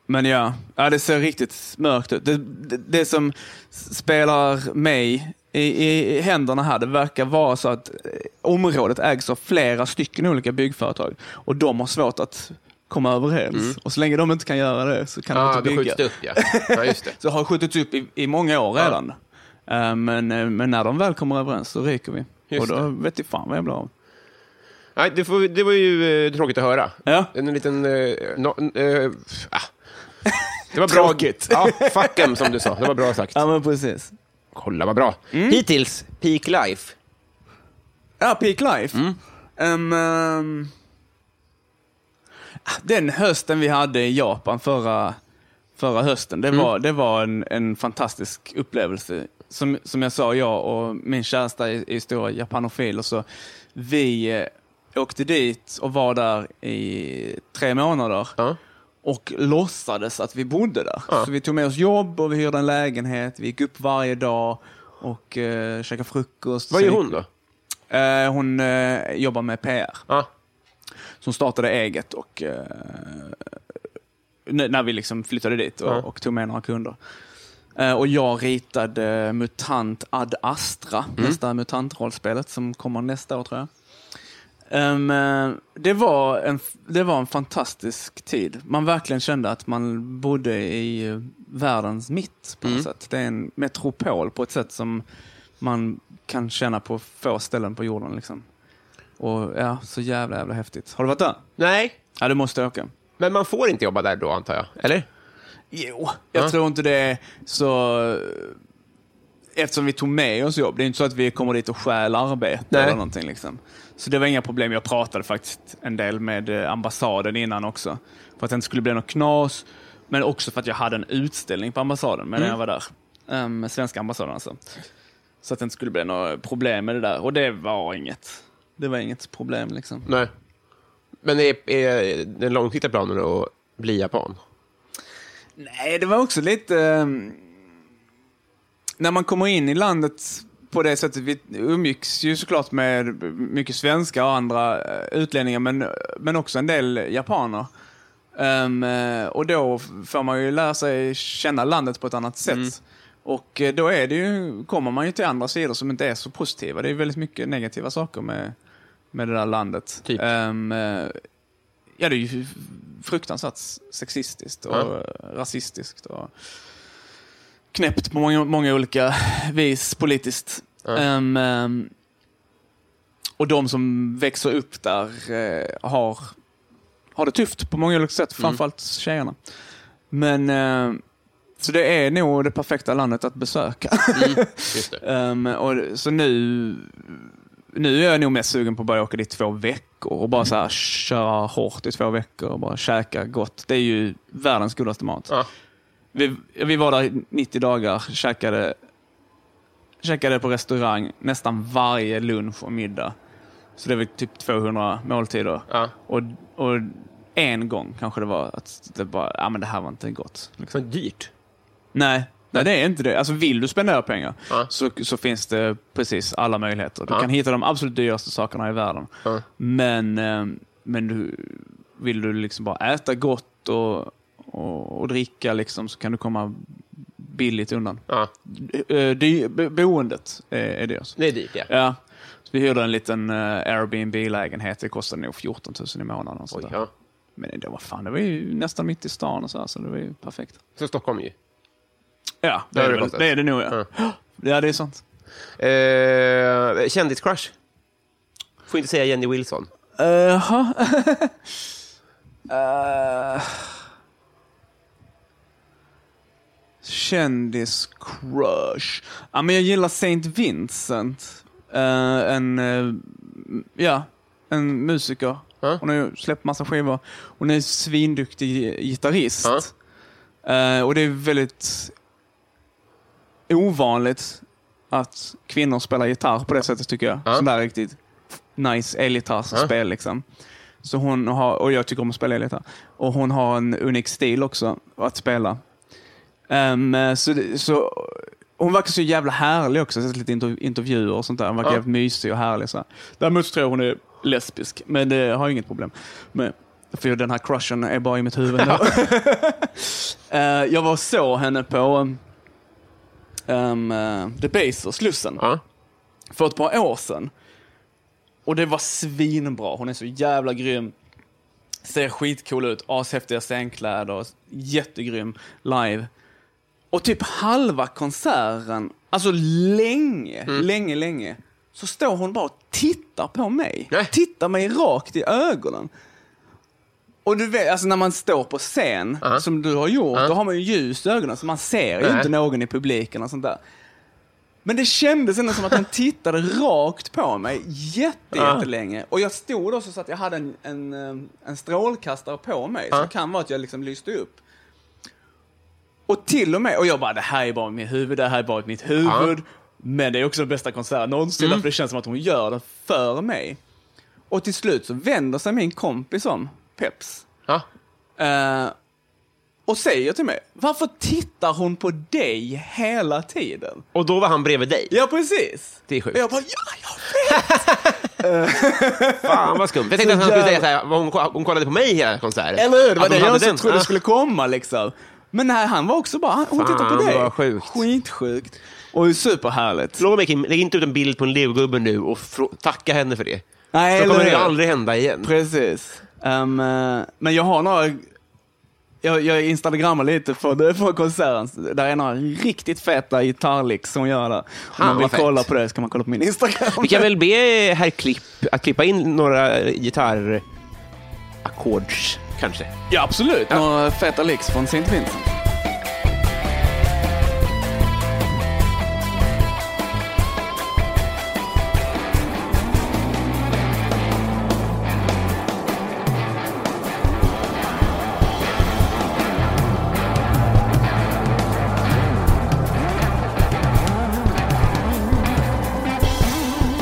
men ja. ja, det ser riktigt mörkt ut. Det, det, det som spelar mig i, i händerna här, det verkar vara så att eh, området ägs av flera stycken olika byggföretag och de har svårt att komma överens. Och så länge de inte kan göra det så kan de Ja, inte bygga. det upp, ja. ja just det. [laughs] Så har skjutits upp i, i många år redan. Eh, men, eh, men när de väl kommer överens så ryker vi. Just och då det. vet jag fan vad jag blir av. Nej, det, får, det var ju eh, tråkigt att höra. Ja. En liten... Eh, no, eh, ah. Det var bra. Tråkigt. Ja, fuck em, som du sa. Det var bra sagt. Ja, men precis. Kolla vad bra. Mm. Hittills, peak life. Ja, Peak Life. Mm. Ehm, ehm, den hösten vi hade i Japan förra, förra hösten, det Mm. var, det var en, en fantastisk upplevelse. Som, som jag sa, jag och min kärsta är, är stora japanofiler, så vi eh, åkte dit och var där i tre månader. Ja. och låtsades att vi bodde där. Ja. Så vi tog med oss jobb och vi hyrde en lägenhet. Vi gick upp varje dag och uh, käkade frukost. Vad gör hon då? Eh, hon eh, jobbar med PR. Ja. Så hon startade eget och eh, när vi liksom flyttade dit och, och tog med några kunder. Eh, och jag ritade MUTANT Ad Astra, Mm. nästa MUTANT-rollspelet som kommer nästa år tror jag. Eh, det, var en, det var en fantastisk tid. Man verkligen kände att man bodde i eh, världens mitt på något Mm. sätt. Det är en metropol på ett sätt som man kan känna på få ställen på jorden. Liksom. Och ja, så jävla jävla häftigt. Har du varit där? Nej, Ja, du måste åka. men man får inte jobba där då antar jag? Eller? Jo, jag Ja. tror inte det är så... Eftersom vi tog med oss jobb. Det är inte så att vi kommer dit och stjäl arbete Nej. eller någonting. Liksom. Så det var inga problem. Jag pratade faktiskt en del med eh, ambassaden innan också. För att det inte skulle bli något knas. Men också för att jag hade en utställning på ambassaden medan jag var där. Um, svenska ambassaden alltså. Så att det inte skulle bli några problem med det där. Och det var inget. Det var inget problem liksom. Nej. Men är, är den långsiktiga planen att bli japan? Nej, det var också lite... ehm, när man kommer in i landet på det sättet, vi umgicks ju såklart med mycket svenskar och andra eh, utlänningar, men, men också en del japaner. Eh, och då får man ju lära sig känna landet på ett annat sätt. Och eh, då är det ju, kommer man ju till andra sidor som inte är så positiva. Det är väldigt mycket negativa saker med, med det där landet. Typ? Eh, ja, det är ju fruktansvärt sexistiskt och Ja. rasistiskt. Och knäppt på många, många olika vis politiskt. Ja. Ehm, ehm, och de som växer upp där eh, har, har det tufft på många olika sätt, framförallt tjejerna. Men eh, så det är nog det perfekta landet att besöka. Det. [laughs] Ehm, och, så nu, nu är jag nog mest sugen på att börja åka dit två veckor och bara så här köra hårt i två veckor och bara käka gott. Det är ju världens godaste mat. Vi, vi var där i 90 dagar, käkade, käkade på restaurang nästan varje lunch och middag. Så det var typ 200 måltider. Ja. Och, och en gång kanske det var att det bara, ja men det här var inte gott. Liksom. Men dyrt. Nej, nej, det är inte det. Alltså vill du spendera pengar Ja. så, så finns det precis alla möjligheter. Du Ja. kan hitta de absolut dyraste sakerna i världen. Ja. Men, eh, men du, vill du liksom bara äta gott och, och, och dricka liksom, så kan du komma billigt undan. Ja. Eh, dy- bo- boendet är, är det. Det är dyrt, ja. Ja. Så vi hyrde en liten uh, Airbnb-lägenhet. Det kostade nog 14 000 i månaden. Och Oj, ja. Men det var fan, det var ju nästan mitt i stan och så, här, så det var ju perfekt. Så Stockholm ju. Ja, det, Det är, det väl. det är det nog. Ja, [gasps] ja det är sant. Eh, kändiscrush? Får inte säga Jenny Wilson. Jaha. uh, [laughs] Kändis-crush. Ja, men jag gillar Saint Vincent. Eh, en, eh, ja, en musiker. Ja. Hon har ju släppt massa skivor. Hon är en svinduktig gitarrist. Eh, och det är väldigt ovanligt att kvinnor spelar gitarr på det sättet tycker jag. Ja. Sån där riktigt nice elgitarrspel liksom. Så hon har, och jag tycker om att spela elgitarr. Och hon har en unik stil också att spela. Ehm, så, så, hon verkar så jävla härlig också. Jag har sett lite interv- intervjuer och sånt där. Hon verkar Ja. jävligt mysig och härlig. Så. här. Däremot så tror jag hon är lesbisk, men det har jag inget problem med. För den här crushen är bara i mitt huvud nu. [laughs] Eh, jag var och såg henne på um, uh, Debaser, Slussen, Ja. för ett par år sedan. Och det var svinbra. Hon är så jävla grym. Ser skitcool ut, ashäftiga scenkläder, jättegrym live. Och typ halva konserten, alltså länge, länge, länge, så står hon bara och tittar på mig. Nej. Tittar mig rakt i ögonen. Och du vet, alltså när man står på scen, Ja. som du har gjort, Ja. då har man ju ljus i ögonen, så man ser ju Nej. inte någon i publiken och sånt där. Men det kändes ändå som att hon tittade rakt på mig jätte, jättelänge. Och jag stod också så att jag hade en, en, eh, en strålkastare på mig, så det kan vara att jag liksom lyste upp. Och till och med, och jag bara, det här är bara mitt huvud, det här är bara mitt huvud. Men det är också den bästa konserten någonsin, Mm. för det känns som att hon gör det för mig. Och till slut så vänder sig min kompis om, Peps. Ja. Eh, och säger till mig, varför tittar hon på dig hela tiden? Och då var han bredvid dig. Ja, precis. Det är sjukt. Och jag bara, ja, jag vet. [laughs] Fan vad skumt. Jag tänkte att han Så skulle säga så här, hon, hon kollade på mig hela konserten. Eller hur? Det var det jag också trodde Ja. skulle komma liksom. Men nej, han var också bara, hon Fan, tittar på dig. vad sjukt. Skitsjukt. Och superhärligt. Lova mig Kim, lägg inte ut en bild på en legogubbe nu och frå- tacka henne för det. Nej, eller kommer det hur? aldrig hända igen. Precis. Ehm, eh, men jag har några, jag, jag instagrammar lite för, för konserten. Där är några riktigt feta gitarrlicks som gör det. Om Fan, man vill vad fett. kolla på det så kan man kolla på min Instagram. Vi kan väl be herr Klipp att klippa in några gitarrackords, kanske. Ja, absolut. Några feta licks från St. Vincent.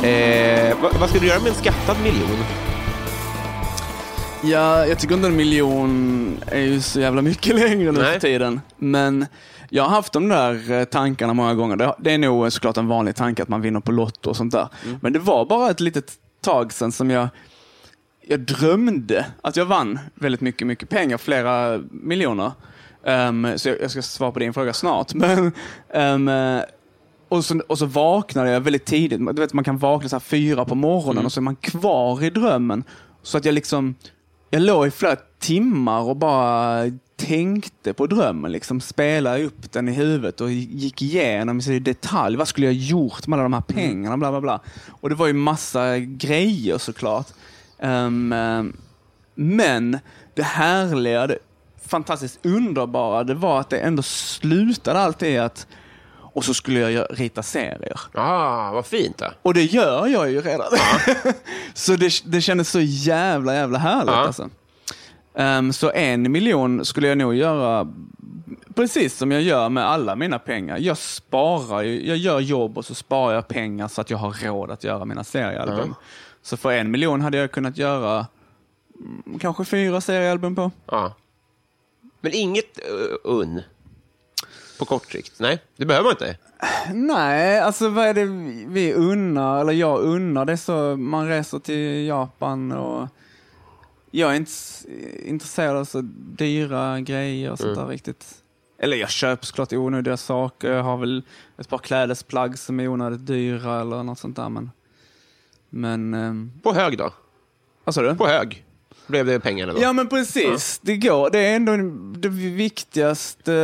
Eh, vad, vad ska du göra med en skattad miljon? Ja, jag tycker inte en miljon är ju så jävla mycket [laughs] längre nu för tiden. Men jag har haft de där eh, tankarna många gånger. Det, är nog såklart en vanlig tanke att man vinner på Lotto och sånt där. Men det var bara ett litet tag sedan som jag, jag drömde att jag vann väldigt mycket, mycket pengar, flera miljoner. Ehm, så jag, jag ska svara på din fråga snart. [laughs] Men, eh, och, så, och så vaknade jag väldigt tidigt. Du vet, man kan vakna så här fyra på morgonen och så är man kvar i drömmen. Så att jag liksom, jag låg i flera timmar och bara tänkte på drömmen, liksom spelade upp den i huvudet och gick igenom i detalj. Vad skulle jag gjort med alla de här pengarna? Bla, bla, bla. Och det var ju massa grejer såklart. Ehm, men det härliga, det fantastiskt underbara, det var att det ändå slutade alltid att och så skulle jag rita serier. Ah, vad fint. Då. Och det gör jag ju redan. [laughs] så det, det kändes så jävla, jävla härligt. Ja. Alltså. Ehm, så en miljon skulle jag nog göra precis som jag gör med alla mina pengar. Jag sparar ju, jag gör jobb och så sparar jag pengar så att jag har råd att göra mina seriealbum. Så för en miljon hade jag kunnat göra mm, kanske fyra seriealbum på. Ja. Men inget uh, unn? På kort sikt? Nej, det behöver man inte. Nej, alltså vad är det vi unnar, eller jag unnar, det är så man reser till Japan och jag är inte intresserad av så dyra grejer och sånt där riktigt. Eller jag köper såklart onödiga saker, jag har väl ett par klädesplagg som är onödigt dyra eller något sånt där men... Men... ehm, På hög då? Vad sa du? På hög blev det pengarna då? Ja men precis, det går. Det är ändå det viktigaste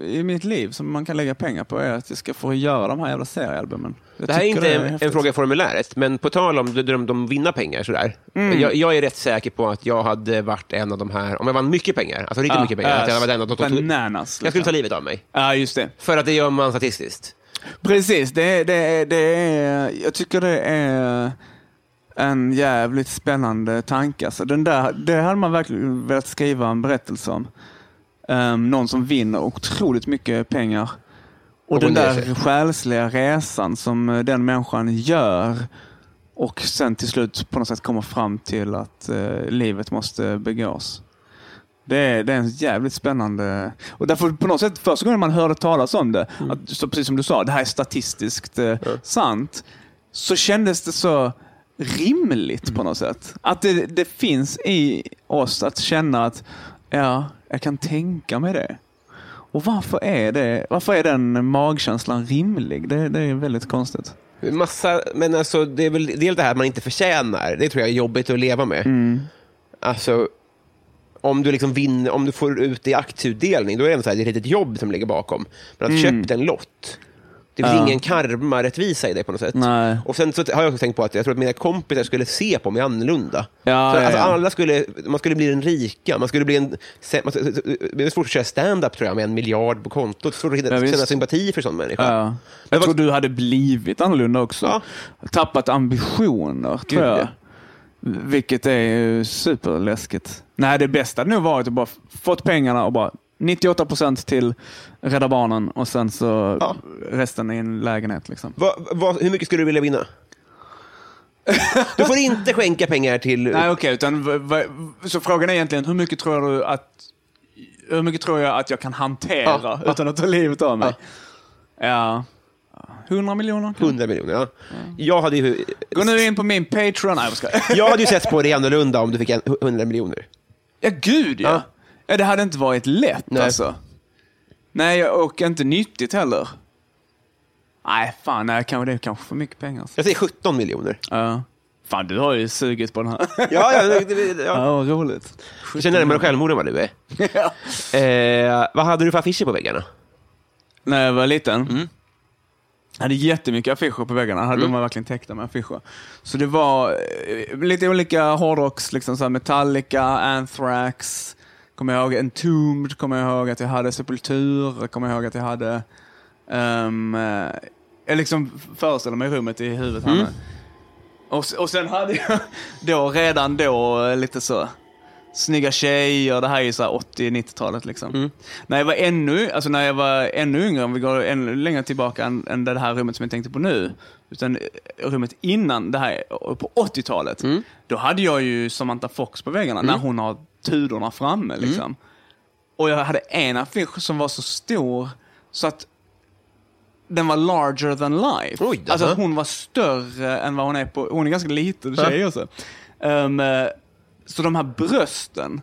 eh, i mitt liv som man kan lägga pengar på är att jag ska få göra de här jävla seriealbumen. Jag Det här är inte en, häftigt. en fråga i formuläret, men på tal om du drömde om vinna pengar sådär. Mm. Jag, jag är rätt säker på att jag hade varit en av de här, om jag vann mycket pengar, alltså riktigt Ja, mycket pengar, att jag äh, var den av de, de, Bananas. jag skulle ta liksom. livet av mig. Ja, just det. För att det gör man statistiskt. Precis, det, det, det är, jag tycker det är en jävligt spännande tanke. Alltså, den där, det hade man verkligen velat skriva en berättelse om. Um, någon som vinner otroligt mycket pengar. Och Och den där sig. själsliga resan som eh, den människan gör. och sen till slut på något sätt komma fram till att eh, livet måste begås. Det är, det är en jävligt spännande... Och därför på något sätt, första gången man hörde talas om det, att, så precis som du sa, det här är statistiskt eh, sant, så kändes det så rimligt på något sätt. Att det, det finns i oss att känna att, ja, jag kan tänka mig det. Och varför är, det, varför är den magkänslan rimlig? Det, det är väldigt konstigt. Massa, men alltså, det är väl dels det här man inte förtjänar. Det tror jag är jobbigt att leva med. Alltså, om du, liksom vinner, om du får ut det i aktieutdelning, då är det, så här, det är ett litet jobb som ligger bakom. Men att köpt en lott, det finns Ja. ingen karma-rättvisa i det på något sätt. Nej. Och sen så har jag också tänkt på att jag tror att mina kompisar skulle se på mig annorlunda. Ja, så, ja, alltså, alla skulle, man skulle bli den rika, man skulle bli en... man- Det är svårt att köra stand-up tror jag, med en miljard på kontot. Svårt att Ja, känna sympati för sån människa. Ja. Jag tror du hade blivit annorlunda också. Tappat ambitioner, tror jag. ja. Vilket är superläskigt. Nej, det bästa hade nog varit att bara fått pengarna och bara 98 procent till Rädda Barnen och sen så Ja. resten i en lägenhet. Liksom. Vad- vad- hur mycket skulle du vilja vinna? [laughs] Du får inte skänka pengar till... Nej, okej. utan v- så frågan är egentligen, hur mycket tror du att hur mycket tror jag att jag kan hantera Ja, ja. [laughs] utan att ta livet av mig? Ja. 100 miljoner? kanske? 100 miljoner, ja. Jag hade ju... Gå nu in på min Patreon. Nej, jag skojar. Jag hade ju sett på det annorlunda om du fick en 100 miljoner. Ja, gud ja. Ja. det hade inte varit lätt Nej. alltså. Nej, och inte nyttigt heller. Nej, fan, nej, kanske det är kanske för mycket pengar. Alltså. Jag säger 17 miljoner. Ja. Fan, du har ju sugit på den här. Ja, ja, det, det, ja. ja, vad roligt. Jag känner närmare självmord än vad du är. ja. Eh, vad hade du för affischer på väggarna? När jag var liten. Mm. Jag hade jättemycket affischer på väggarna. Hade De var verkligen täckta med affischer. Så det var eh, lite olika hårdrocks, liksom så Metallica, Anthrax, kommer jag ihåg Entombed, kommer jag ihåg att jag hade Sepultur, kommer jag ihåg att jag hade... Um, jag liksom föreställer mig rummet i huvudet här Mm. nu. Och, och sen hade jag [laughs] då redan då lite så snygga tjejer, det här är ju så här 80-90-talet liksom. Mm. När jag var ännu, alltså när jag var ännu yngre, om vi går ännu längre tillbaka än, än det här rummet som jag tänkte på nu, utan eh, rummet innan det här, eh, på 80-talet, Mm. då hade jag ju Samantha Fox på väggarna, när hon har tudorna framme Mm. liksom. Och jag hade en affisch som var så stor så att den var larger than life. Oj alltså hon var större än vad hon är på, hon är ganska liten tjej också. Um, så de här brösten,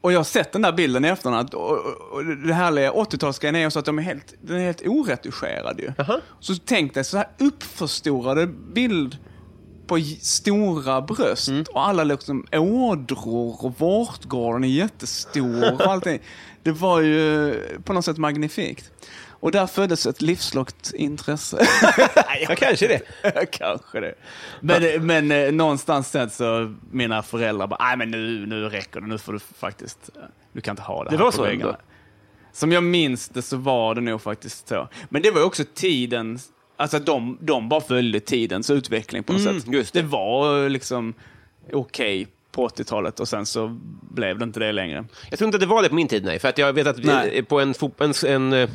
och jag har sett den där bilden i efterhand, och, och, och det härliga 80-talsgrejen är också att de är helt, den är helt oretuscherad ju. Jaha. Så tänk dig så här uppförstorade bild på stora bröst och alla liksom ådror och vårtgården är jättestor och allting. Det var ju på något sätt magnifikt. Och där föddes ett livslångt intresse. [laughs] Ja, kanske det. [laughs] Kanske det. Men, men eh, någonstans sen så mina föräldrar bara, nej men nu, nu räcker det, nu får du faktiskt, eh, du kan inte ha det, Det här var på så väggarna." Som jag minns det så var det nog faktiskt så. Men det var ju också tiden, alltså de, de bara följde tidens utveckling på något Mm, sätt. just det. det var eh, liksom okej på 80-talet och sen så blev det inte det längre. Jag tror inte att det var det på min tid, nej. För att jag vet att vi, på en, en, en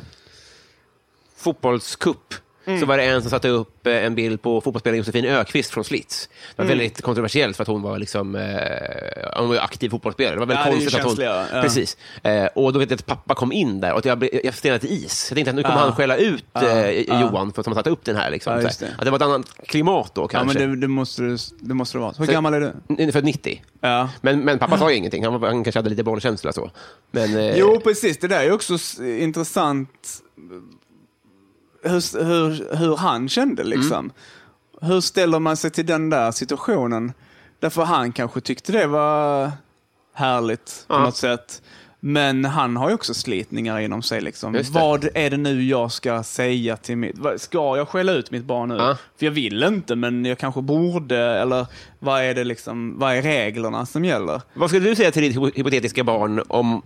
eh, fotbollscup så var det en som satte upp eh, en bild på fotbollsspelaren Josefin Ökvist från Slits. Det var väldigt kontroversiellt för att hon var liksom, eh, hon var ju aktiv fotbollsspelare. Det var väldigt Ja, konstigt att hon... ja. Precis. Eh, och då vet jag att pappa kom in där och jag, jag stelnade till is. Jag tänkte att nu kommer Ja. han skälla ut Ja, eh, ja. Johan för att han satte upp den här. Liksom, Ja, just det. Att det var ett annat klimat då Ja kanske. men det, det, måste, det, måste det vara. Hur Så- gammal är du? För 90. Ja. Men, men pappa sa ju ingenting. Han, han kanske hade lite bollkänsla så. Men, eh, Jo, precis. Det där är också intressant. Hur, hur, hur han kände liksom. Hur ställer man sig till den där situationen? Därför han kanske tyckte det var härligt på Ja. något sätt. Men han har ju också slitningar inom sig. Liksom. Vad är det nu jag ska säga till mitt... Ska jag skälla ut mitt barn nu? Ja. För jag vill inte, men jag kanske borde. Eller vad är det liksom, vad är reglerna som gäller? Vad skulle du säga till ditt hypo- hypotetiska barn om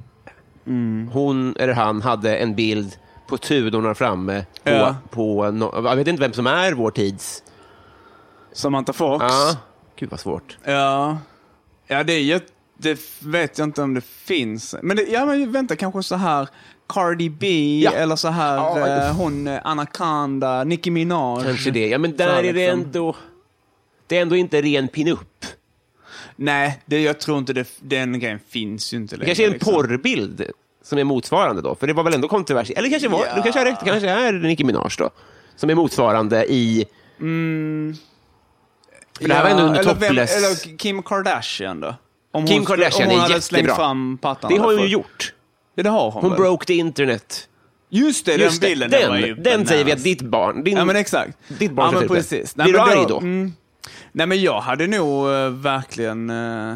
Mm. hon eller han hade en bild på tudorna framme på, Ja. på no, jag vet inte vem som är vår tids... Samantha Fox? Ja. Gud vad svårt. Ja, ja det, är, ju- det vet jag inte om det finns. Men, det, ja, men vänta, kanske så här Cardi B Ja. eller så här Ja, eh, hon eh, Anaconda, Nicki Minaj. Kanske det. Ja, men där här är det liksom. ändå... Det är ändå inte ren pinup. Nej, det, jag tror inte det, den grejen finns ju inte Det längre. kanske är en liksom. porrbild som är motsvarande då, för det var väl ändå kontroversiellt. Eller kanske var, Ja. du kanske har rätt, det kanske är Nicki Minaj då, som är motsvarande i... För det här var ändå under eller, vem, topless. eller Kim Kardashian då? Om Kim hon, Kardashian om hon är hade slängt jättebra. fram. Det har hon ju gjort. Ja, det har hon, Hon väl? broke the internet. Just det, Just den bilden. den, var ju den säger vi att ditt barn, din, Ja, men exakt. ditt barn ja, men precis. det. Blir du arg då? Mm, nej, men jag hade nog eh, verkligen eh,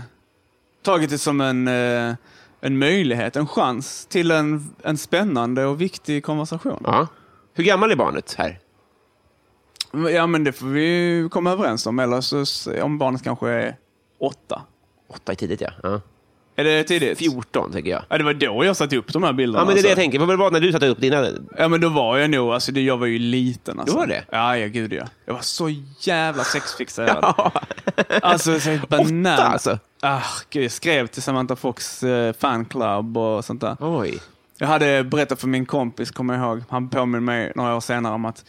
tagit det som en, eh, en möjlighet, en chans till en, en spännande och viktig konversation. Ja. Hur gammal är barnet här? Ja, men det får vi komma överens om. Eller så, om barnet kanske är åtta. Åtta är tidigt, ja. ja. Är det tidigt? 14, tänker jag. Ja, det var då jag satte upp de här bilderna. Ja, men det är det jag alltså. tänker. Vad var det när du satte upp dina? Ja, men då var jag nog, alltså det, jag var ju liten alltså. Du var det? Ja, ja, gud ja. Jag var så jävla sexfixerad. [laughs] Alltså, så banan. Åtta, alltså? Ah, gud, jag skrev till Samantha Fox eh, fanclub och sånt där. Oj. Jag hade berättat för min kompis, kommer jag ihåg, han påminner mig några år senare om att,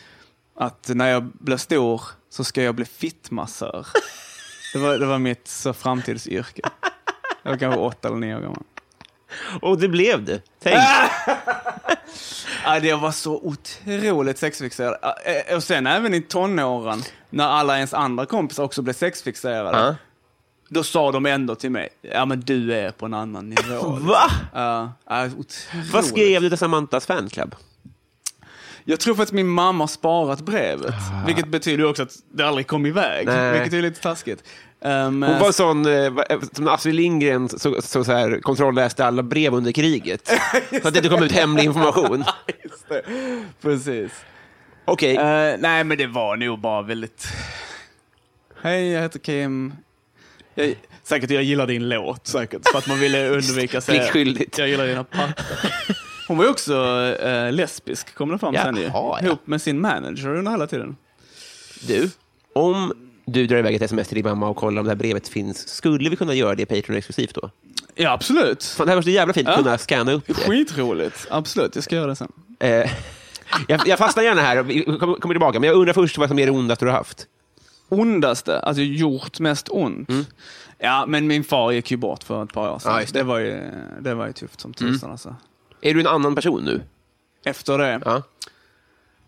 att när jag blir stor så ska jag bli fittmassör. [laughs] Det var, det var mitt så framtidsyrke. Jag var kanske åtta eller nio år gammal. Och det blev det. Tänk. [laughs] Ja, det var så otroligt sexfixerad. Eh, Och sen även i tonåren, när alla ens andra kompisar också blev sexfixerade. Ja. Då sa de ändå till mig, ja men du är på en annan nivå. [laughs] Va? Ja, otroligt. Vad skrev du till Samantas fanclub? Jag tror faktiskt min mamma har sparat brevet. Vilket betyder också att det aldrig kom iväg. Nej. Vilket är lite taskigt. Um, Hon var sån, eh, va- som Astrid Lindgren så, så, så här, kontrollläste alla brev under kriget. [laughs] så att det inte kom ut hemlig information. [laughs] Precis. Okej, Eh, nej, men det var nog bara väldigt... Hej, jag heter Kim. Jag, säkert jag gillar din låt, säkert. För att man ville undvika att säga... Pliktskyldigt. Jag gillar dina pattar. Hon var ju också eh, lesbisk, kom det fram sen ju. Jaha, ja. Ihop med sin manager under hela tiden. du. Om du drar iväg ett sms till din mamma och kollar om det här brevet finns, skulle vi kunna göra det Patreon-exklusivt då? Ja, absolut. Fan, det här var så jävla fint att Ja. kunna scanna upp det. Skitroligt. Absolut, jag ska göra det sen. Eh, [laughs] jag, jag fastnar gärna här, kommer tillbaka, men jag undrar först vad som är det ondaste du har haft. Ondaste, alltså gjort mest ont. Ja, men min far gick ju bort för ett par år sedan. Mm. Ja, det. det. var ju, det var ju tufft som tusan alltså. Är du en annan person nu? Efter det. Ja.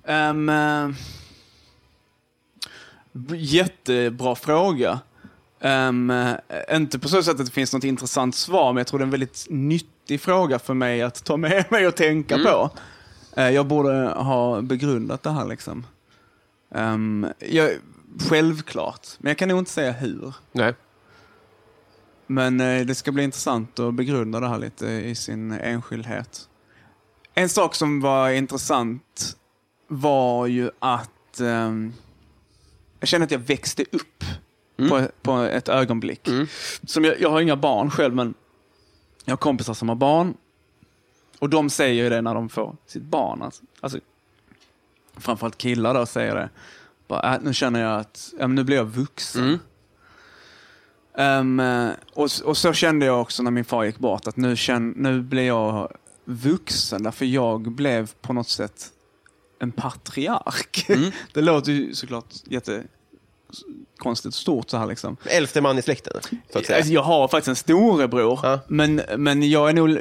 Ehm, eh, jättebra fråga. Eh, inte på så sätt att det finns något intressant svar, men jag tror det är en väldigt nyttig fråga för mig att ta med [laughs] mig och tänka på. Eh, jag borde ha begrundat det här liksom. Ehm, jag, självklart, men jag kan nog inte säga hur. Nej. Men eh, det ska bli intressant att begrunda det här lite i sin enskildhet. En sak som var intressant var ju att ehm, jag kände att jag växte upp på, på ett ögonblick. Som jag, jag har inga barn själv, men jag har kompisar som har barn. Och de säger ju det när de får sitt barn. Alltså, alltså, framförallt killar då säger det. Bara, äh, nu känner jag att ja, nu blir jag vuxen. Ehm, eh, och, och så kände jag också när min far gick bort, att nu, känn, nu blir jag vuxen, därför jag blev på något sätt en patriark. [laughs] det låter ju såklart jättekonstigt stort så här liksom. Äldste man i släkten, så att säga. Alltså, jag har faktiskt en storebror, Ja. men, men jag är nog, eh,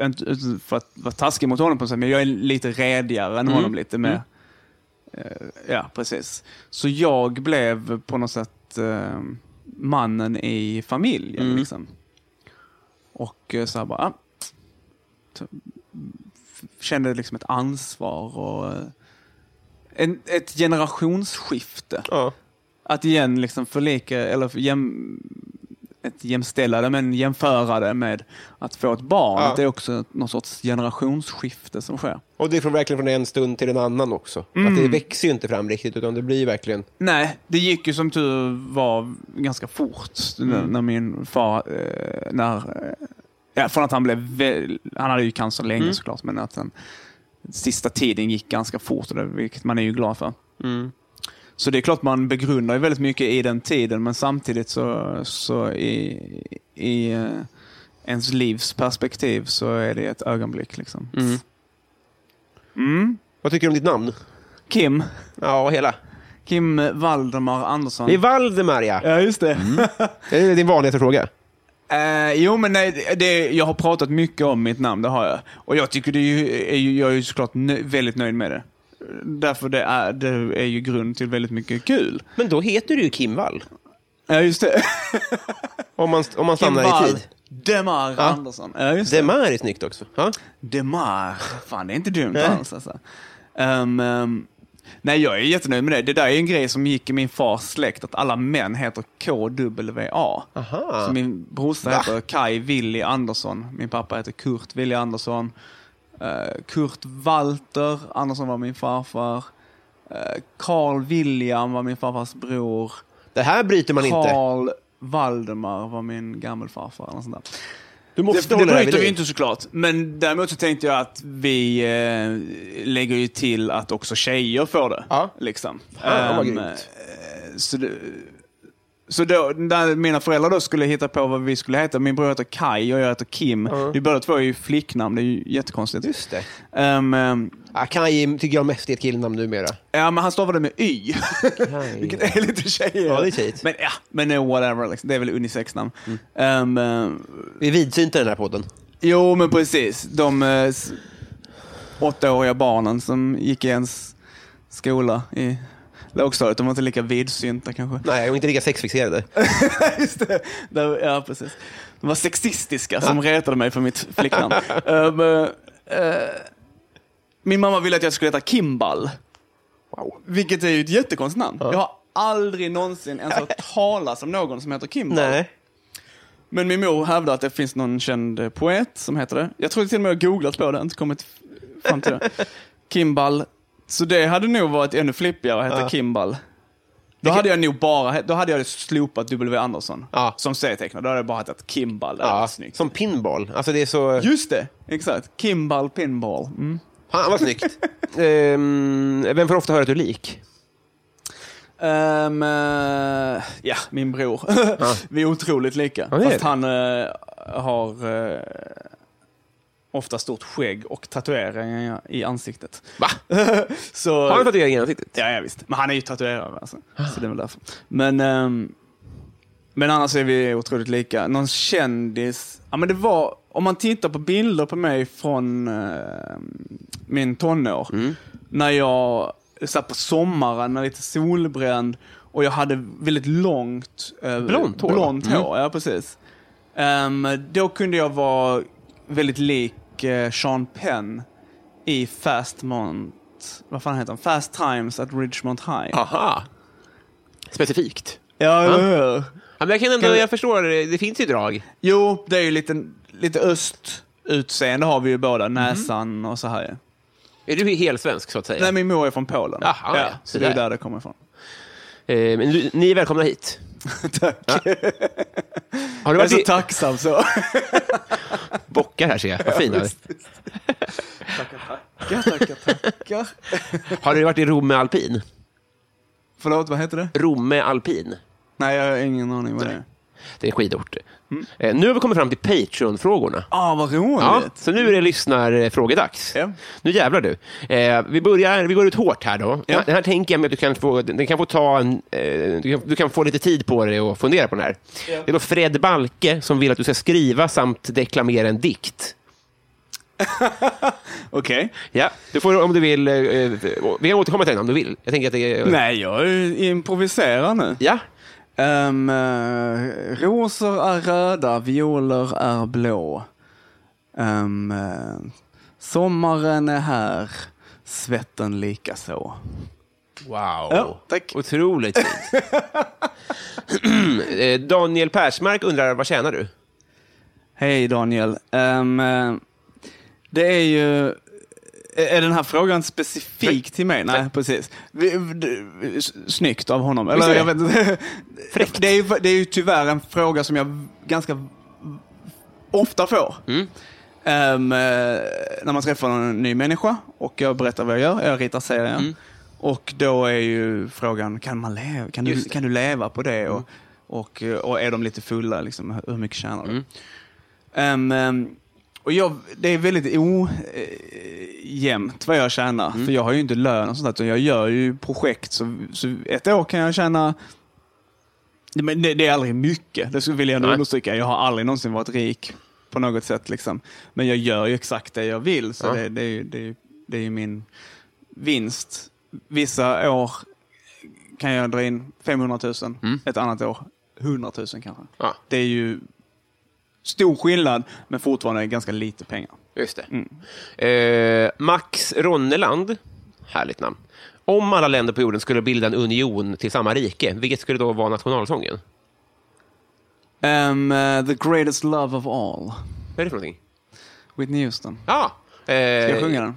eh, inte för att vara taskig mot honom på något sätt, men jag är lite redigare än honom lite mer. Eh, Ja, precis. Så jag blev på något sätt eh, mannen i familjen. Liksom. Och eh, så här bara, ah, kände liksom ett ansvar och eh, en, ett generationsskifte Ja. att igen liksom förlika, eller jäm, ett jämställa det, men jämföra det med att få ett barn. Ja. Det är också någon sorts generationsskifte som sker. Och det är från, verkligen från en stund till en annan också. Att det växer ju inte fram riktigt, utan det blir verkligen... Nej, det gick ju som tur var ganska fort när, när min far, eh, när, ja, från att han blev, väl, han hade ju cancer länge såklart, men att den sista tiden gick ganska fort, och det, vilket man är ju glad för. Så det är klart man begrundar ju väldigt mycket i den tiden, men samtidigt så, så i, i eh, ens livs perspektiv så är det ett ögonblick. Liksom. Vad tycker du om ditt namn? Kim, Ja, hela. Kim Valdemar Andersson. Det är Valdemar, ja. Ja, just det. [laughs] Det är din vanligaste fråga. Eh, jo, men nej, det, jag har pratat mycket om mitt namn, det har jag. Och jag tycker det är ju, är ju, jag är ju såklart nö, väldigt nöjd med det. Därför det är, det är ju grund till väldigt mycket kul. Men då heter du ju Kim Wall. Ja, just det. [laughs] Om man, om man stannar Kim i Wall tid. Demar Ja. Andersson. Ja, just det. Demar är snyggt också. Ja. Demar. Fan, det är inte dumt alls alltså. Ehm, ehm, nej, jag är jättenöjd med det. Det där är en grej som gick i min fars släkt, att alla män heter KWA. Aha. Så min brorsa heter Kai Willy Andersson. Min pappa heter Kurt Willy Andersson. Eh, Kurt Walter Andersson var min farfar. Eh, Carl William var min farfars bror. Det här bryter man inte. Carl Valdemar var min gammelfarfar. Eller sånt där. Du måste Det, det bryter vi inte såklart. Men däremot så tänkte jag att vi eh, lägger ju till att också tjejer får det. Ja. Liksom. Fan, vad Ehm, grymt. eh, så det, så då, när mina föräldrar då skulle hitta på vad vi skulle heta, min bror heter Kai och jag heter Kim. Vi båda två är ju flicknamn, det är ju jättekonstigt. Just det. Ehm, ehm, Ja, Kai tycker jag mest är ett killnamn numera. ja, men han stavade med Y. [laughs] Vilket är lite tjejer. Ja, det är tjejigt. Men ja, men eh, whatever. Liksom. Det är väl unisexnamn. Ehm, ehm, Vi är vidsynta i den här podden. Jo, men precis. De s- åttaåriga barnen som gick i ens skola i lågstadiet, de var inte lika vidsynta kanske. Nej, och inte lika sexfixerade. [laughs] Just det. Där, ja, precis. De var sexistiska som retade mig för mitt flicknamn. [laughs] um, eh, min mamma ville att jag skulle heta Kimball, Wow. vilket är ju ett jättekonstigt namn. Jag har aldrig någonsin ens hört [laughs] talas om någon som heter Kimball. Nej. Men min mor hävdar att det finns någon känd eh, poet som heter det. Jag tror till och med jag har googlat på det, inte kommit fram till det. Kimball. Så det hade nog varit ännu flippigare att heta Ja. Kimball. Då hade jag nog bara, då hade jag slopat W. Andersson Ja. som serietecknare. Då hade jag bara hetat Kimball. Ja, som pinball. Alltså det är så... Just det, exakt. Kimball Pinball. Mm. Fan vad snyggt. [laughs] Ehm, vem får ofta höra att du är lik? Ehm, eh, ja, min bror. [laughs] Vi är otroligt lika. Ja, Fast han eh, har uh, ofta stort skägg och tatueringar i ansiktet. Va? [laughs] Så, Har han tatuering i ansiktet? Ja, ja, visst. Men han är ju tatuerare, alltså. så det är väl därför. Men, ehm, men annars är vi otroligt lika. Någon kändis? Ja, men det var, om man tittar på bilder på mig från ehm, min tonår, Mm. när jag satt på sommaren, när lite solbränd och jag hade väldigt långt eh, Blont hår, blont Mm. hår. Ja, precis. Ehm, då kunde jag vara väldigt lik eh, Sean Penn i Fast Mont, vad fan heter han? Fast Times at Ridgemont High. Aha. Specifikt. Ja, Ja. hur? Ja, men jag kan ändå, jag förstår, det finns ju drag. Jo, det är ju lite, lite östutseende har vi ju båda, näsan och så här. Är du helt svensk så att säga? Nej, min mor är från Polen. Jaha, ja, ja. så Så det är där. där det kommer ifrån. Eh, men du, ni är välkomna hit. [laughs] Tack. Har du Jag är varit så i tacksam så. [laughs] bockar här ser jag? Vad fina. tackar, tackar, tackar. Har du varit i Romme alpin? Förlåt, vad heter det? Romme alpin. Nej, jag har ingen aning vad det är. Det är en skidort. Eh, nu har vi kommit fram till Patreon-frågorna. Ah, vad roligt. Ja, så nu är det lyssnarfrågedags. Ja. Nu jävlar du. Eh, vi, börjar, vi går ut hårt här då. Ja. Den här tänker jag mig att du kan få, den kan få ta en, eh, du, kan, du kan få lite tid på dig och fundera på den här. Ja. Det är då Fred Balke som vill att du ska skriva samt deklamera en dikt. [laughs] Okej. Ja, du får om du vill, eh, eh, vi kan återkomma till den om du vill. Jag tänker att det. Nej, jag improviserar nu. Ja, Um, rosor är röda, violer är blå. Um, sommaren är här, svetten likaså. wow. Ja, tack. Otroligt fint. [laughs] Eh, Daniel Persmark undrar, vad tjänar du? Hej Daniel. Um, det är ju... Är den här frågan specifik till mig? Nej, precis. Snyggt av honom. Eller, det? jag vet inte. [laughs] Det är, ju, det är ju tyvärr en fråga som jag ganska ofta får. Mm. Eh, när man träffar en ny människa och jag berättar vad jag gör. Jag ritar serier. Mm. Och då är ju frågan, kan, man leva, kan, du, kan du leva på det? Och, och, och är de lite fulla, liksom, hur mycket tjänar du? Mm. Ehm, ehm, och jag, det är väldigt o, eh, vad jag tjänar. För jag har ju inte lön och sånt där, utan jag gör ju projekt. Så, så ett år kan jag tjäna men det, det är aldrig mycket, det skulle vill jag ändå understryka. Jag har aldrig någonsin varit rik på något sätt. Liksom. Men jag gör ju exakt det jag vill, så Ja. det, det, är ju, det, det är ju min vinst. Vissa år kan jag dra in 500 000, ett annat år 100 000 kanske. Ja, Det är ju stor skillnad, men fortfarande ganska lite pengar. just det. Mm. Eh, Max Ronneland, härligt namn. Om alla länder på jorden skulle bilda en union till samma rike, vilket skulle då vara nationalsången? Um, eh, the greatest love of all. Vad är det för någonting? Whitney Houston. Ja, eh, Ska jag sjunga den?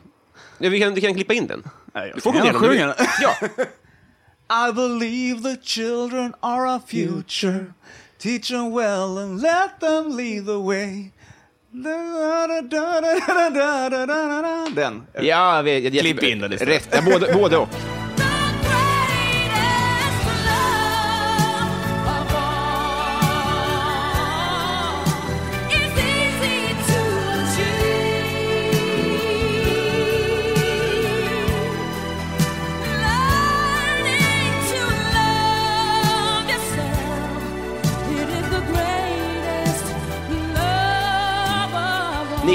ja, vi, kan, vi kan klippa in den. Nej, Du får sjunga den. Ja. [laughs] I believe the children are our future. Teach them well and let them lead the way. Den. Ja, vi, jag, Klipp in den istället. Rätt, ja, både, både och.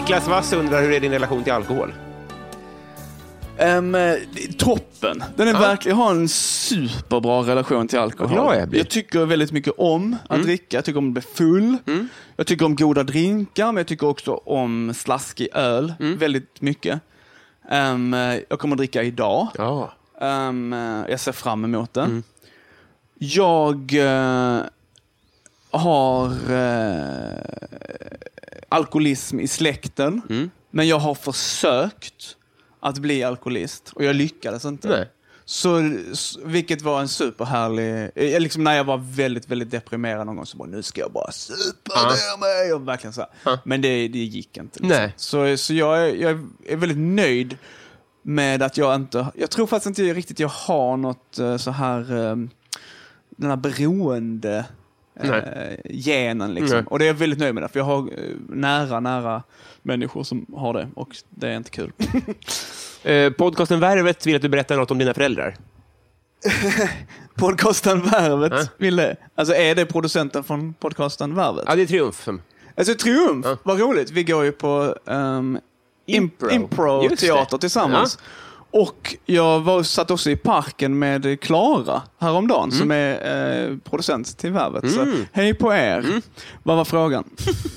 Niklas Wass undrar hur är din relation till alkohol? Um, toppen. Den är Ja. verkligen, jag har en superbra relation till alkohol. Jag blir. tycker väldigt mycket om att dricka, jag tycker om att bli full. Jag tycker om goda drinkar, men jag tycker också om slaskig öl väldigt mycket. Um, jag kommer att dricka idag. Ja. Um, jag ser fram emot det. Jag eh, har eh, alkoholism i släkten, men jag har försökt att bli alkoholist och jag lyckades inte. Nej. Så, vilket var en superhärlig... eh, Liksom när jag var väldigt, väldigt deprimerad någon gång så bara, nu ska jag bara supa Ja. ner mig. Och verkligen så här. Men det, det gick inte. Liksom. Nej. Så, så jag, är, jag är väldigt nöjd med att jag inte... Jag tror faktiskt inte riktigt jag har något eh, så här... eh, Den här beroende eh, genen liksom. Och det är jag väldigt nöjd med det, för jag har eh, nära, nära människor som har det och det är inte kul. [laughs] Eh, podcasten Värvet vill att du berättar något om dina föräldrar. [laughs] Podcasten Värvet Ja. ville... Alltså är det producenten från podcasten Värvet? Ja, det är Triumf. Alltså Triumf, Ja. vad roligt. Vi går ju på um, Impro. impro, det. teater tillsammans. Och jag var, satt också i parken med Klara häromdagen, som är eh, producent till Värvet. Så hej på er. Vad var frågan?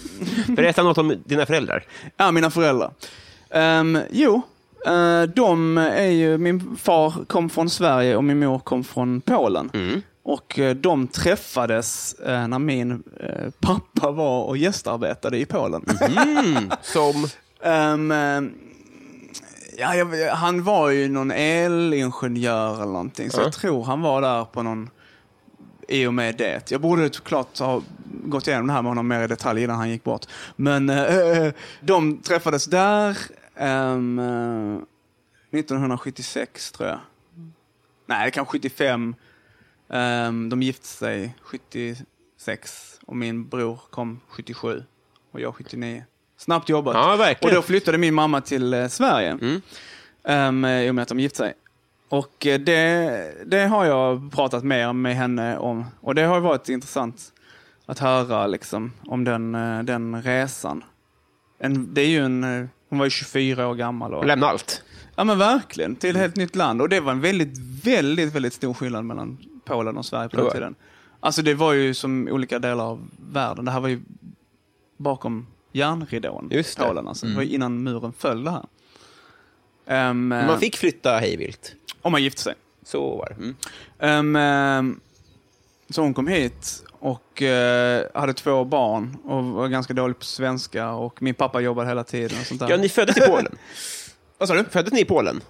[laughs] Berätta något om dina föräldrar. Ja, mina föräldrar. Um, jo, eh, de är ju, min far kom från Sverige och min mor kom från Polen. Och eh, de träffades eh, när min pappa var och gästarbetade i Polen. Mm, [laughs] som... Eh, ja, jag, han var ju någon elingenjör eller någonting, så Ja. jag tror han var där på någon i och med det. Jag borde såklart ha gått igenom det här med honom mer i detalj innan han gick bort. Men eh, de träffades där eh, 1976 tror jag. Nej, kanske 75. Ehm, de gifte sig 76 och min bror kom 77 och jag 79. Snabbt jobbat. Ja, och verkligen. då flyttade min mamma till eh, Sverige. Um, I och med att de gifte sig. Och eh, det, det har jag pratat mer med henne om. Och det har varit intressant att höra liksom, om den, eh, den resan. En, det är ju en, eh, hon var ju 24 år gammal. Och, Lämna allt. ja men verkligen, till ett helt nytt land. Och det var en väldigt, väldigt, väldigt stor skillnad mellan Polen och Sverige på den tiden. Alltså det var ju som olika delar av världen. Det här var ju bakom järnridån, Just det. Polen. Alltså. Det var ju innan muren föll det här. Ehm, Man fick flytta hejvilt. om man gifte sig. Så var det. Mm. Ehm, så hon kom hit och eh, hade två barn och var ganska dålig på svenska och min pappa jobbade hela tiden. Och sånt där. Ja, ni föddes i Polen. [laughs] Vad sa du? Föddes ni i Polen?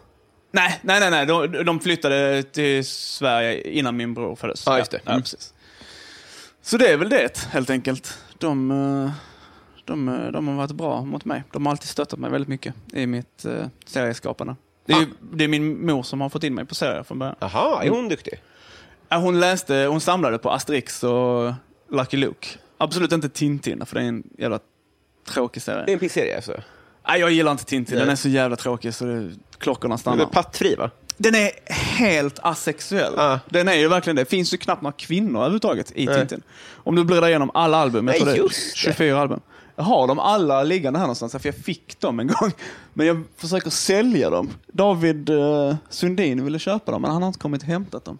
Nej, nej, nej. nej. De, de flyttade till Sverige innan min bror föddes. Ja, just det. Ja, Mm. precis. Så det är väl det, helt enkelt. De, eh, de, eh, de har varit bra mot mig. De har alltid stöttat mig väldigt mycket i mitt uh, serieskapande. Det är, ju, det är min mor som har fått in mig på serier från början. Jaha, är hon duktig? Hon läste, hon samlade på Asterix och Lucky Luke. Absolut inte Tintin, för det är en jävla tråkig Det är serie. en pizzeria alltså? Nej, jag gillar inte Tintin. Den är så jävla tråkig så det, klockorna Den är stannar. pattfri va? Den är helt asexuell. Ja. Den är ju verkligen det. Finns ju knappt några kvinnor överhuvudtaget i Nej. Tintin. Om du bläddrar igenom alla album, jag tror det är just det. 24 album. Jag har dem alla liggande här någonstans, för jag fick dem en gång. Men jag försöker sälja dem. David uh, Sundin ville köpa dem, men han har inte kommit och hämtat dem.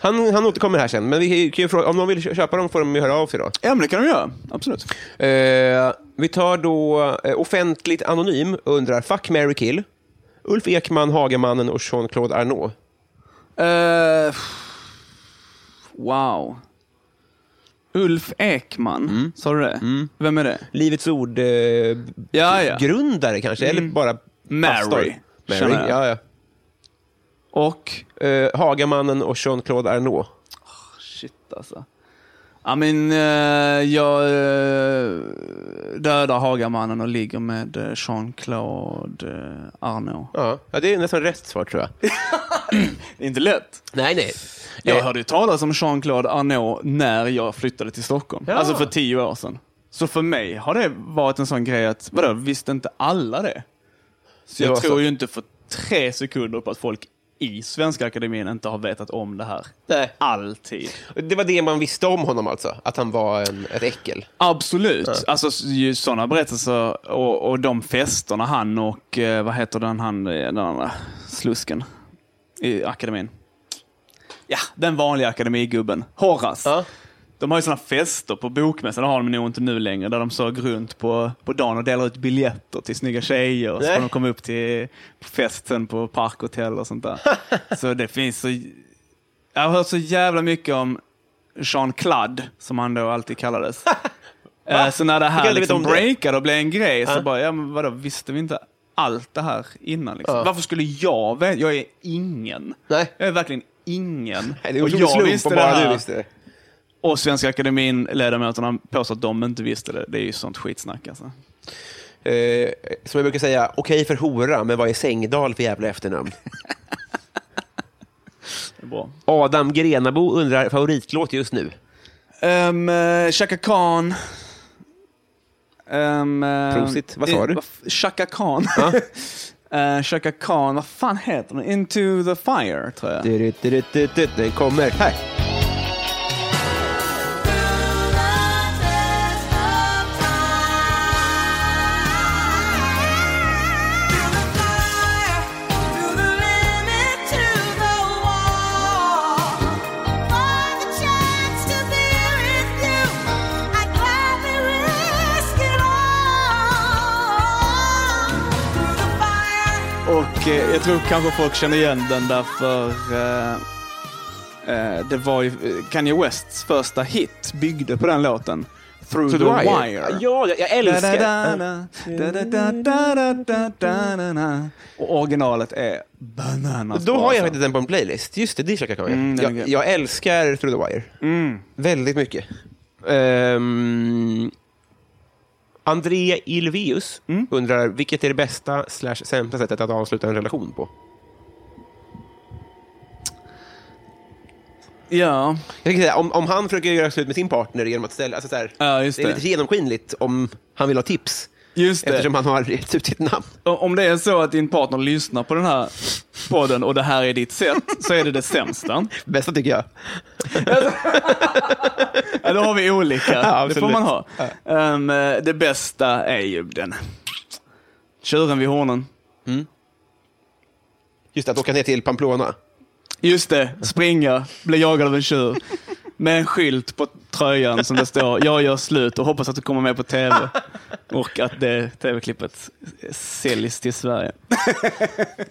Han, han återkommer här sen, men vi kan ju fråga, om någon vill köpa dem får de ju höra av sig då. Ja, men det kan de göra. Absolut. Eh, vi tar då eh, offentligt anonym undrar Fuck, Mary kill. Ulf Ekman, Hagamannen och Jean-Claude Arnault. Eh, wow. Ulf Ekman, sa du det? Vem är det? Livets ord eh, Ja, ja. kanske, eller bara Mary, pastor. Mary. Ja, ja. Och? Eh, Hagamannen och Jean-Claude Arnault. Shit alltså. Ja men eh, jag uh, dödar Hagamannen och ligger med eh, Jean-Claude Arnault. Ja. ja, det är nästan rätt svar tror jag. [laughs] Det är inte lätt. nej, nej. Jag Eh, hörde ju talas om Jean-Claude Arnault när jag flyttade till Stockholm. Ja. Alltså för tio år sedan. Så för mig har det varit en sån grej att, vadå, visste inte alla det? Så Det jag var tror så. ju inte för tre sekunder på att folk i Svenska Akademin inte har vetat om det här. Nej. Alltid. Det var det man visste om honom alltså, att han var en, ett äckel. Absolut. Alltså sådana berättelser och, och de festerna han och, eh, vad heter den, han, eh, den andra slusken i akademin. Ja, den vanliga akademigubben. Horace. Ja. De har ju sådana fester på bokmässan, det har de nog inte nu längre, där de såg runt på, på dagen och delar ut biljetter till snygga tjejer. Så får de komma upp till festen på parkhotell och sånt där. [laughs] så det finns så... Jag har hört så jävla mycket om Jean-Claude, som han då alltid kallades. [laughs] Eh, så när det här liksom breakade och blev en grej, så bara, ja men vadå, visste vi inte allt det här innan? Liksom? Ja. Varför skulle jag veta? Jag är ingen. Nej. Jag är verkligen ingen. Nej, det är Och slump om det här. du visste det. Och Svenska Akademin-ledamöterna påstår att de inte visste det. Det är ju sånt skitsnack alltså. Eh, som jag brukar säga, okej för hora, men vad är Sängdal för jävla efternamn? [laughs] Adam Grenabo undrar favoritlåt just nu. Um, uh, Chaka Khan. Um, uh, Prosit. Vad sa du? Chaka Khan. Ja. uh, [laughs] Chaka Khan, vad fan heter den? Into the Fire, tror jag. Du, du, du, Den kommer här. Jag tror kanske folk känner igen den därför eh, eh, det var ju eh, Kanye Wests första hit byggde på den låten. Through, the, Wire. Ja, jag, jag älskar... Da-da-da-da-da-da-da. Och originalet är bananas Då har jag faktiskt den på en playlist. Just det, det Chaka Khan. Mm, den jag, jag älskar Through the Wire. Mm. Väldigt mycket. Um, André Ilveus Mm. undrar, vilket är det bästa slash sämsta sättet att avsluta en relation på? Ja, Jag kan säga, om, om han försöker göra slut med sin partner genom att ställa... Alltså så här, ja, just det är det. lite genomskinligt om han vill ha tips. Just det. Eftersom han har gett ut sitt namn. Om det är så att din partner lyssnar på den här podden och det här är ditt sätt, så är det det sämsta. Bästa tycker jag. [laughs] Ja, då har vi olika. Ja, det får man ha. Ehm, det bästa är ju den. Tjuren vid hornen. Just att åka ner till Pamplona. Just det, springa, bli jagad av en tjur. Med en skylt på tröjan som det står “Jag gör slut” och hoppas att du kommer med på tv. Och att det tv-klippet säljs till Sverige.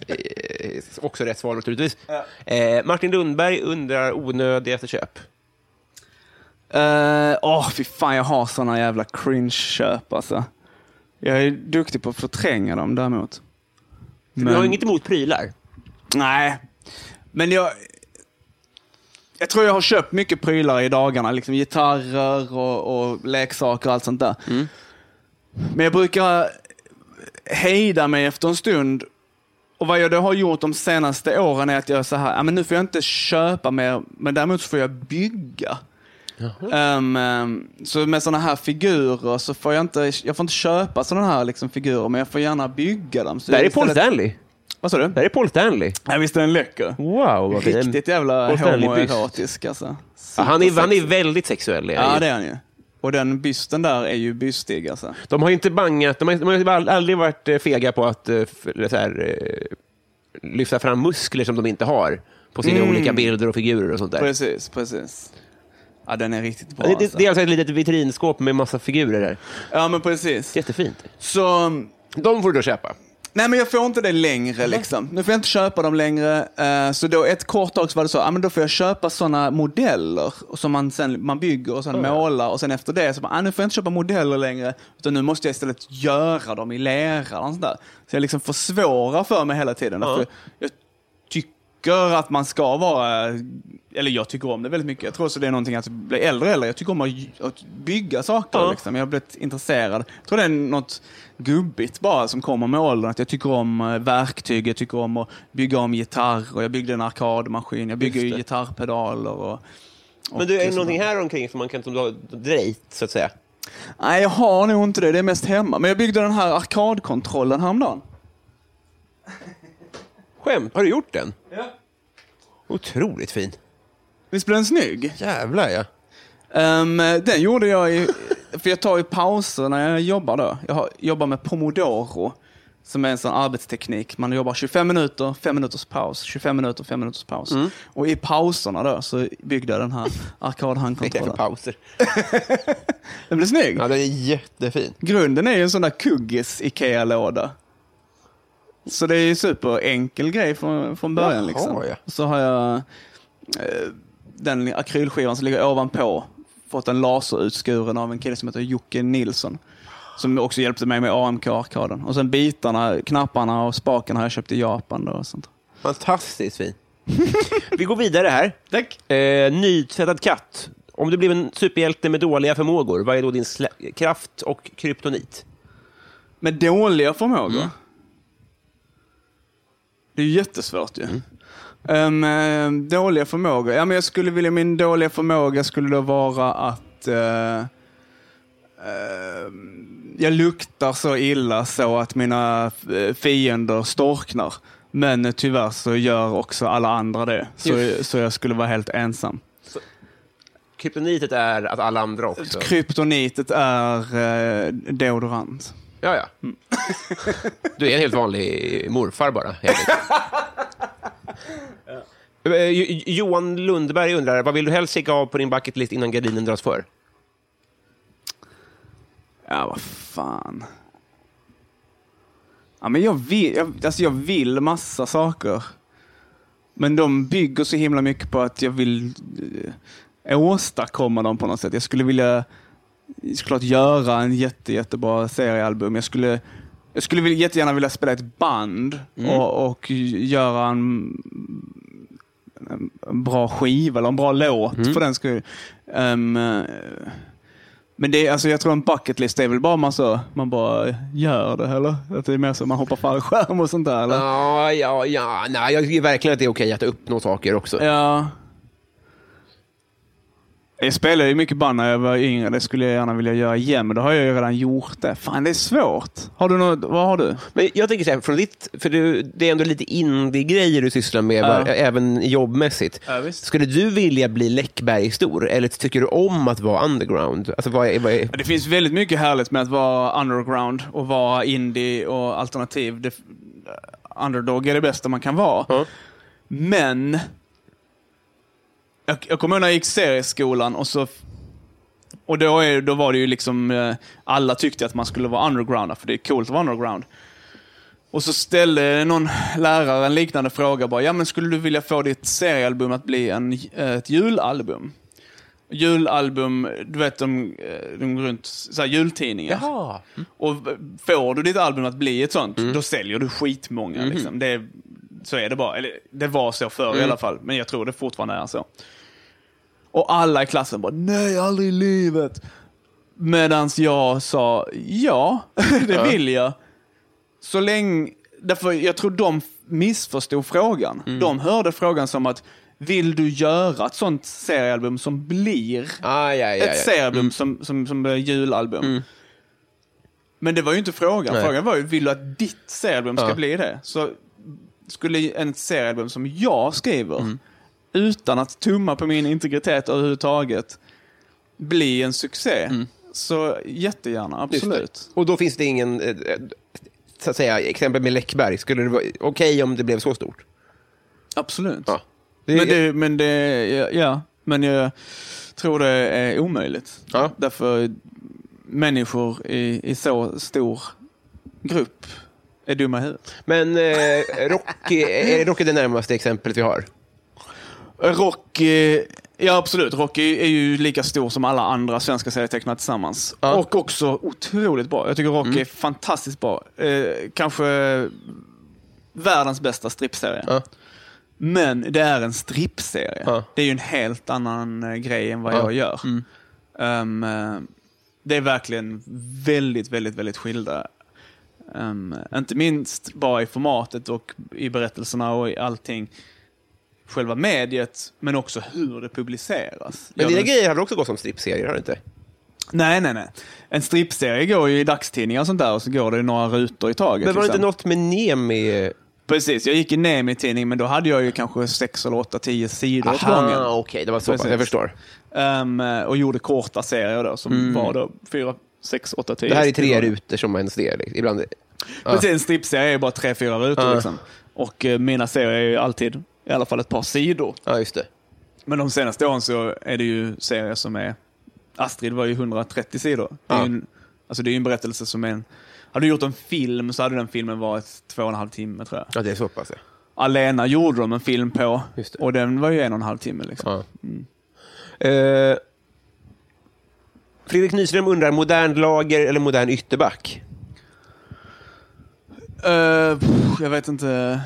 Eh, också rätt svar naturligtvis. Eh, Martin Lundberg undrar onödigaste köp. Åh, uh, fy fan jag har såna jävla cringe-köp alltså. Jag är duktig på att förtränga dem däremot. Men... Du har inget emot prylar? Nej, men jag... Jag tror jag har köpt mycket prylar i dagarna, liksom gitarrer och, och leksaker och allt sånt där. Men jag brukar hejda mig efter en stund. Och vad jag då har gjort de senaste åren är att jag är så här, ja, men nu får jag inte köpa mer, men däremot får jag bygga. Ehm, ehm, så med sådana här figurer så får jag inte, jag får inte köpa sådana här liksom, figurer, men jag får gärna bygga dem. Så Det här är Paul Stanley. Vad sa du? Det här är Paul Stanley. Ja, visst är den läcker? Wow, vad. Riktigt jävla homoerotisk alltså. Ja, han, är, han är väldigt sexuell. är Ja, ju. det är han ju. Och den bysten där är ju bystig alltså. De har inte bangat, de har, de har aldrig varit eh, fega på att eh, här, eh, lyfta fram muskler som de inte har på sina Mm. olika bilder och figurer och sånt där. Precis, precis. Ja, den är riktigt bra Det, det, alltså. det är alltså ett litet vitrinskåp med massa figurer där. Ja, men precis. Jättefint. Så, De får du då köpa. Nej men jag får inte det längre liksom. Nu får jag inte köpa dem längre. Eh, Så då ett kort tag så var det så, ja men då får jag köpa sådana modeller som man sen man bygger och sen målar och sen efter det så bara, ah, nu får jag inte köpa modeller längre. Utan nu måste jag istället göra dem i lera och sånt där. Så jag liksom försvårar för mig hela tiden. Ja. För jag tycker att man ska vara, eller jag tycker om det väldigt mycket. Jag tror också det är någonting att bli äldre och äldre. Jag tycker om att, bygga saker. Ja. Liksom. Jag har blivit intresserad. Jag tror det är något gubbigt bara som kommer med åldern. Att jag tycker om eh, verktyg, jag tycker om att bygga om gitarr och jag byggde en arkadmaskin. Jag bygger ju gitarrpedaler och... Men du, är det någonting här omkring som man kan har drejt, så att säga? Nej, jag har nog inte det. Det är mest hemma. Men jag byggde den här arkadkontrollen häromdagen. Skämt, har du gjort den? Ja. Otroligt fin. Visst blev den snygg? Jävlar ja. Ehm, den gjorde jag i, för jag tar ju pauser när jag jobbar då. Jag har, jobbar med pomodoro, som är en sån arbetsteknik. Man jobbar 25 minuter, 5 minuters paus, 25 minuter, 5 minuters paus. Och i pauserna då så byggde jag den här Vad är för arkadhandkontrollen. pauser? [laughs] Den blev snygg. Ja, den är jättefin. Grunden är ju en sån där kuggis Ikea-låda. Så det är ju superenkel grej från, från början. Jaha, liksom. ja. Så har jag eh, den akrylskivan som ligger ovanpå fått en laserutskuren av en kille som heter Jocke Nilsson. Som också hjälpte mig med AMK-arkaden. Och sen bitarna, knapparna och spaken har jag köpt i Japan. Då och sånt. Fantastiskt fin. [laughs] Vi går vidare här. Tack. Eh, nytvättad katt. Om du blev en superhjälte med dåliga förmågor, vad är då din kraft och kryptonit? Med dåliga förmågor? Det är jättesvårt ju. Ehm, eh, dåliga förmågor? Ja, men jag skulle vilja, min dåliga förmåga skulle då vara att eh, eh, jag luktar så illa så att mina eh, fiender storknar. Men eh, tyvärr så gör också alla andra det. Så, så jag skulle vara helt ensam. Kryptonitet är att alla andra också... Kryptonitet är eh, deodorant. Ja, ja. Du är en helt vanlig morfar bara. [laughs] Eh, Johan Lundberg undrar, vad vill du helst checka av på din bucketlist innan gardinen dras för? Ja, vad fan. Ja, men jag vill, jag, alltså jag vill massa saker. Men de bygger så himla mycket på att jag vill eh, åstadkomma dem på något sätt. Jag skulle vilja såklart göra en jätte, jättebra seriealbum. Jag skulle, jag skulle vilja, jättegärna vilja spela ett band och, och göra en, en, bra skiva eller en bra låt för den skulle men det är, alltså, jag tror en bucketlist är väl bara man så, man bara gör det eller? Att det är mer så man hoppar fallskärm och sånt där eller? Ja, ja, ja. Nej, jag tycker verkligen att det är okej att uppnå saker också. Ja. Jag spelade ju mycket band när jag var yngre. Det skulle jag gärna vilja göra igen, men då har jag ju redan gjort det. Fan, det är svårt. Har du något, vad har du? Men jag tänker så här, från ditt, för du, det är ändå lite indie-grejer du sysslar med, Ja. va, även jobbmässigt. Skulle du vilja bli Läckberg-stor, eller tycker du om att vara underground? Alltså, vad är, vad är, Det finns väldigt mycket härligt med att vara underground och vara indie och alternativ. Det, underdog är det bästa man kan vara. Ja. Men jag, jag kommer ihåg när jag gick serieskolan och så och då, är, då var det ju liksom, eh, alla tyckte att man skulle vara underground, för det är coolt att vara underground. Och så ställde någon lärare en liknande fråga bara, ja men skulle du vilja få ditt seriealbum att bli en, ett julalbum? Julalbum, du vet de, eh, de går runt, så här, jultidningar. Jaha. Och får du ditt album att bli ett sånt, Mm. då säljer du skitmånga. Mhm. Liksom. Det, så är det bara. Eller, det var så förr Mm. i alla fall, men jag tror det fortfarande är så. Och alla i klassen bara, nej aldrig i livet. Medan jag sa, ja, [laughs] det vill jag. Så länge, därför jag tror de missförstod frågan. Mm. De hörde frågan som att, vill du göra ett sånt seriealbum som blir Ah, ja, ja, ja. ett seriealbum som, som, som blir julalbum? Men det var ju inte frågan. Nej. Frågan var ju, vill du att ditt seriealbum ska bli det? Så skulle en seriealbum som jag skriver, Mm. Utan att tumma på min integritet överhuvudtaget, bli en succé, så jättegärna, Mm. Just det. absolut. Och då finns det ingen, eh, så att säga, exempel med Läckberg. Skulle det vara okej om det blev så stort? Absolut. Ja. Det, Men, det, men det, ja, ja, men jag tror det är omöjligt. Ja. Därför människor i, i så stor grupp är dumma i huvudet. Men eh, Rocky, är Rocky det närmaste exemplet vi har? Rocky, ja absolut, Rocky är ju lika stor som alla andra svenska serietecknare tillsammans. Ja. Och också otroligt bra. Jag tycker Rocky är fantastiskt bra. Eh, kanske världens bästa strippserie. Ja. Men det är en strippserie. Ja. Det är ju en helt annan eh, grej än vad Ja. jag gör. Ehm, eh, det är verkligen väldigt, väldigt, väldigt skilda. Ehm, inte minst bara i formatet och i berättelserna och i allting. Själva mediet, men också hur det publiceras. Men dina grejer har väl också gått som strippserier, har det inte? Nej, nej, nej. En strippserie går ju i dagstidningar och sånt där och så går det några rutor i taget. Men var det inte liksom. något med Nemi? Precis, jag gick i Nemi-tidning men då hade jag ju kanske sex eller åtta, tio sidor åt gången. okej, det var så pass. Jag förstår. Ehm, och gjorde korta serier då som var då fyra, sex, åtta, tio. Mm. Det här är tre sidor. rutor som ens det är. liksom. Ibland. Precis, en strippserie är bara tre, fyra rutor Ja. liksom. Och eh, mina serier är ju alltid i alla fall ett par sidor. Ja, just det. Men de senaste åren så är det ju serier som är... Astrid var ju 130 sidor. Det är, Ja. en, alltså det är ju en berättelse som är en... Hade du gjort en film så hade den filmen varit två och en halv timme tror jag. Ja, det är så pass. Ja. Alena gjorde de en film på Just det. och den var ju en och en halv timme. Liksom. Ja. Eh, Fredrik Nyström undrar, modern lager eller modern ytterback? Eh, pff, jag vet inte. [laughs]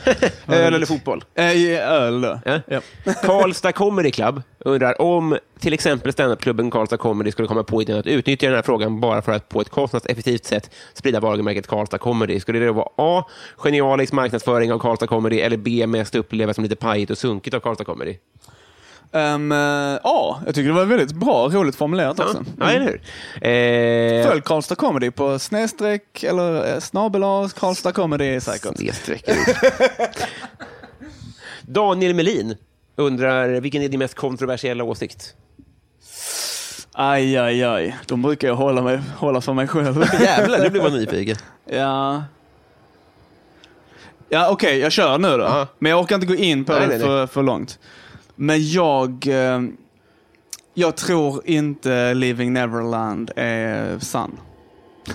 Öl eller fotboll? Eh, öl. Ja. Ja. [laughs] Karlstad Comedy Club undrar om till exempel standupklubben Karlstad Comedy skulle komma på idén att utnyttja den här frågan bara för att på ett kostnadseffektivt sätt sprida varumärket Karlstad Comedy. Skulle det då vara A. Genialisk marknadsföring av Karlstad Comedy eller B. Mest upplevas som lite pajigt och sunkigt av Karlstad Comedy? Eh, ja, jag tycker det var väldigt bra, roligt formulerat Ja, också. ja eller hur? Eh, Följ Karlstad Comedy på snedstreck eller eh, snabel Karlstad Comedy säkert. Snedstreck. [laughs] Daniel Melin undrar, vilken är din mest kontroversiella åsikt? Aj, aj, aj. De brukar jag hålla, mig, hålla för mig själv. [laughs] Jävlar, nu blir man nyfiken. ja. Ja, okej, jag kör nu då. Ja. Men jag orkar inte gå in på Nej, det nej, nej. för, för långt. Men jag... Eh, jag tror inte Living Neverland är sann. [laughs]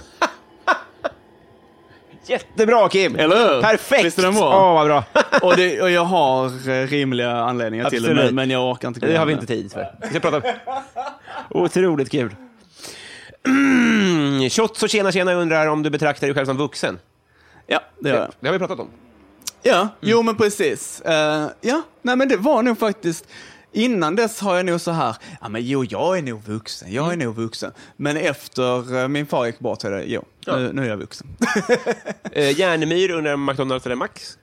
Jättebra Kim! Eller hur? Perfekt! Visst är den bra? Åh, vad bra. [laughs] Och, det, och jag har eh, rimliga anledningar till det, Absolut. men, jag orkar inte Det har vi inte tid för. Vi ska prata... Otroligt kul. [clears throat] Shots och tjena tjena undrar om du betraktar dig själv som vuxen. Ja, det gör jag. Det har vi pratat om. Ja, jo men precis. Eh, ja, nej men det var nog faktiskt, innan dess har jag nog så här, ja men jo jag är nog vuxen, jag är nog vuxen. Men efter eh, min far gick bort så är det, jo, nu, nu är jag vuxen. [laughs] Eh, Järnemyr undrar McDonalds eller Max.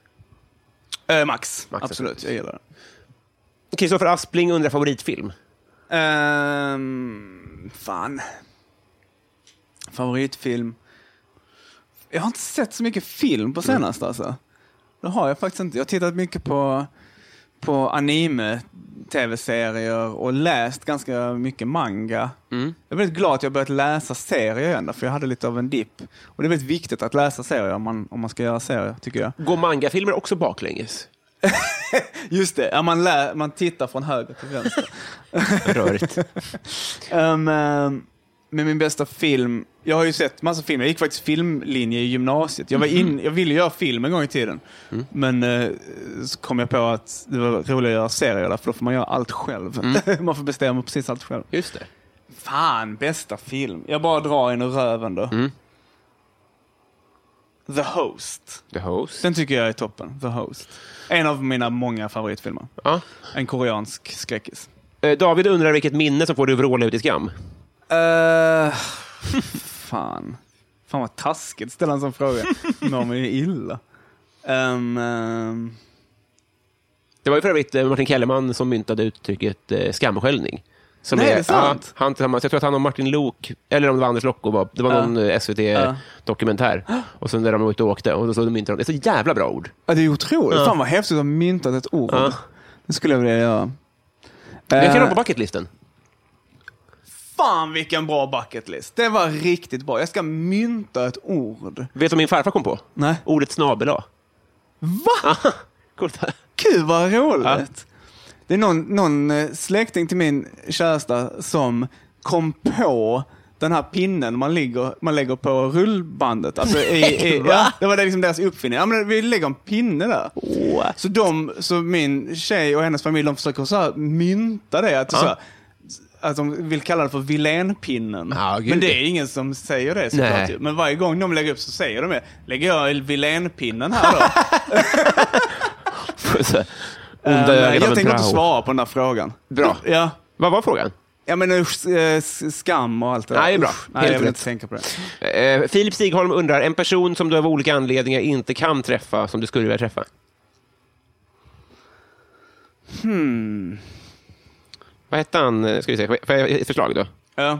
Eh, Max, Max, absolut, jag gillar det. Kristoffer Aspling undrar favoritfilm. Ehm, fan. Favoritfilm? Jag har inte sett så mycket film på senaste alltså. Det har jag faktiskt inte. Jag har tittat mycket på, på anime, tv-serier och läst ganska mycket manga. Jag är väldigt glad att jag börjat läsa serier igen, för jag hade lite av en dipp. Och det är väldigt viktigt att läsa serier om man, om man ska göra serier, tycker jag. Går mangafilmer också baklänges? [laughs] Just det, ja, man, lä, man tittar från höger till vänster. [laughs] Rörigt. Um, [laughs] um, med min bästa film, jag har ju sett massa filmer. Jag gick faktiskt filmlinje i gymnasiet. Jag, var in, jag ville göra film en gång i tiden. Men eh, så kom jag på att det var roligare att göra serier där, för då får man göra allt själv. [laughs] man får bestämma precis allt själv. Just det. Fan, bästa film. Jag bara drar in ur röven då. The Host. The Host. Den tycker jag är toppen. The Host. En av mina många favoritfilmer. Ja. En koreansk skräckis. Eh, David undrar vilket minne som får dig att vråla ut i skam. Uh, fan. Fan vad taskigt att ställa en sån fråga. [laughs] Mår mig ju illa. Um, um, Det var ju för övrigt eh, Martin Kellerman som myntade uttrycket eh, skamskällning. Som Nej, är det sant? Ja, han tillsammans, jag tror att han och Martin Lok, eller om det var Anders Lokko, var, det var Ja. någon eh, SVT-dokumentär. Och sen när de var ute och åkte, och så myntade de, det är så jävla bra ord. Ja, det är otroligt. Ja. Fan vad häftigt att ha myntat ett ord. Det skulle jag vilja göra. Jag kan ha Eh, på bucketlisten. Fan vilken bra bucketlist. Det var riktigt bra. Jag ska mynta ett ord. Vet du vad min farfar kom på? Nej. Ordet snabel. Va? Coolt. Gud vad roligt. Det är någon, någon eh, släkting till min käresta som kom på den här pinnen man, ligger, man lägger på rullbandet. Alltså i, i, ja, det var liksom deras uppfinning. Ja, men vi lägger en pinne där. Så, de, så min tjej och hennes familj de försöker så mynta det. Att, så här, att de vill kalla det för Vilénpinnen. Ja, gud. men det är ingen som säger det såklart. Nej. Men varje gång de lägger upp så säger de det. Lägger jag Vilénpinnen här då? [laughs] Eh, av jag tänker inte svara på den här frågan. Bra. Ja. Vad var frågan? Jag menar eh, s- skam och allt det där. Nej, bra. Usch, Nej, Helt jag vill rätt. inte tänka på det. Eh, Filip Stigholm undrar, en person som du av olika anledningar inte kan träffa, som du skulle vilja träffa? Hmm. Vad hette han? eh, Ska vi se, får jag ett förslag då? Ja.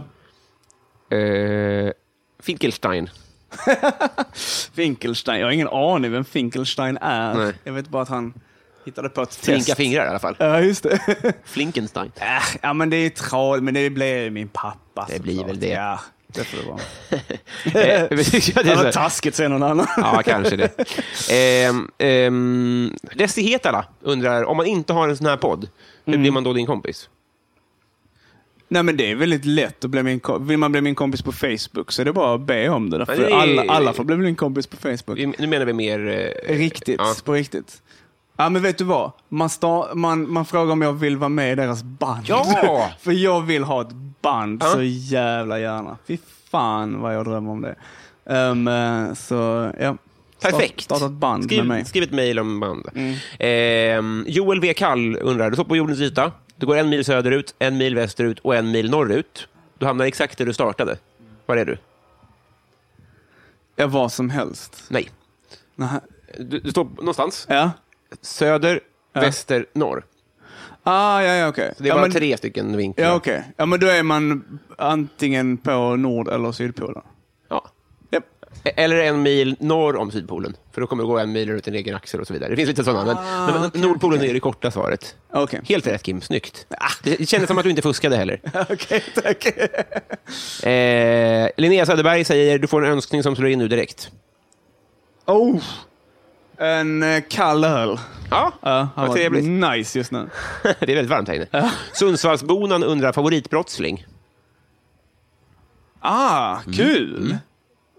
Eh, Finkelstein. [laughs] Finkelstein. Jag har ingen aning vem Finkelstein är. Nej. Jag vet bara att han hittade på ett Flinka test. fingrar i alla fall. Ja, just det. [laughs] Flinkenstein. Äh, ja, men det är tradigt, men det blir min pappa. Det blir såklart. väl det. Ja, det får det vara. [laughs] Eh, ja, det var taskigt säger någon annan. Ja, kanske det. Ehm, ehm, Desi Hetala undrar, om man inte har en sån här podd, hur Mm. blir man då din kompis? Nej men det är väldigt lätt att bli min Vill man bli min kompis på Facebook så är det bara att be om det. För det är- alla, alla får bli min kompis på Facebook. Nu menar vi mer... eh, Riktigt, Ja. på riktigt. Ja men vet du vad? Man, sta- man, man frågar om jag vill vara med i deras band. Ja! [laughs] För jag vill ha ett band Ja. så jävla gärna. Fy fan vad jag drömmer om det. Eh, så ja. Perfekt. Start, starta ett band med mig. Skriv, skriv ett mejl om band. Ehm, Joel V. Kall undrar, du står på jordens yta. Du går en mil söderut, en mil västerut och en mil norrut. Du hamnar exakt där du startade. Var är du? Ja, vad som helst. Nej. Nähä. Du, du står någonstans. Ja. Söder, Ja. väster, norr. Ah, ja, ja, okej. Så det är ja, bara men- tre stycken vinklar. Ja, okej. Ja, men då är man antingen på Nord eller Sydpolen. Ja. Japp. Eller en mil norr om Sydpolen, för då kommer du gå en mil runt din egen axel och så vidare. Det finns lite sådana, Ah, men Nordpolen är det korta svaret. Okej. Helt rätt Kim, snyggt. Det kändes som att du inte fuskade heller. [laughs] Okej, tack. [laughs] Eh, Linnea Söderberg säger du får en önskning som slår in nu direkt. Oh! En eh, kall öl. Ja, Ja, vad trevligt. nice just nu. [laughs] det är väldigt varmt här inne. Sundsvallsbonan undrar favoritbrottsling. Ah, Mm.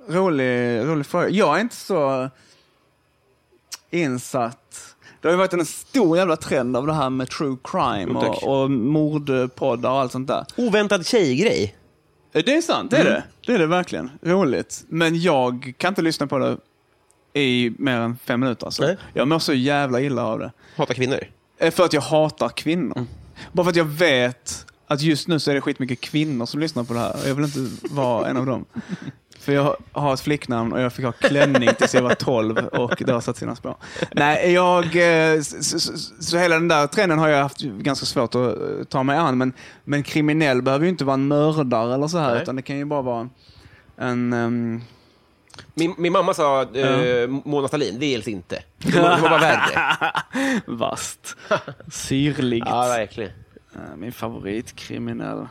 Rolig, rolig fråga. Jag är inte så insatt. Det har ju varit en stor jävla trend av det här med true crime och, och mordpoddar och allt sånt där. Oväntad tjejgrej. Eh, Det är sant, det är det. Det är det verkligen. Roligt. Men jag kan inte lyssna på det i mer än fem minuter. Alltså. Nej. Jag mår så jävla illa av det. Hatar kvinnor. Eh, För att jag hatar kvinnor. Bara för att jag vet att just nu så är det skitmycket kvinnor som lyssnar på det här. Jag vill inte vara en av dem. För jag har ett flicknamn och jag fick ha klänning tills jag var 12 och det har satt sina spår. Nej, jag... eh, Så, så, så hela den där trenden har jag haft ganska svårt att eh, ta mig an. Men, men kriminell behöver ju inte vara en mördare eller så här. Nej. Utan det kan ju bara vara en... ehm, Min, min mamma sa eh, Mona Sahlin, det gills inte. Det var, det var bara värre. vast. Syrligt. Ja, verkligen. Eh, Min favoritkriminell.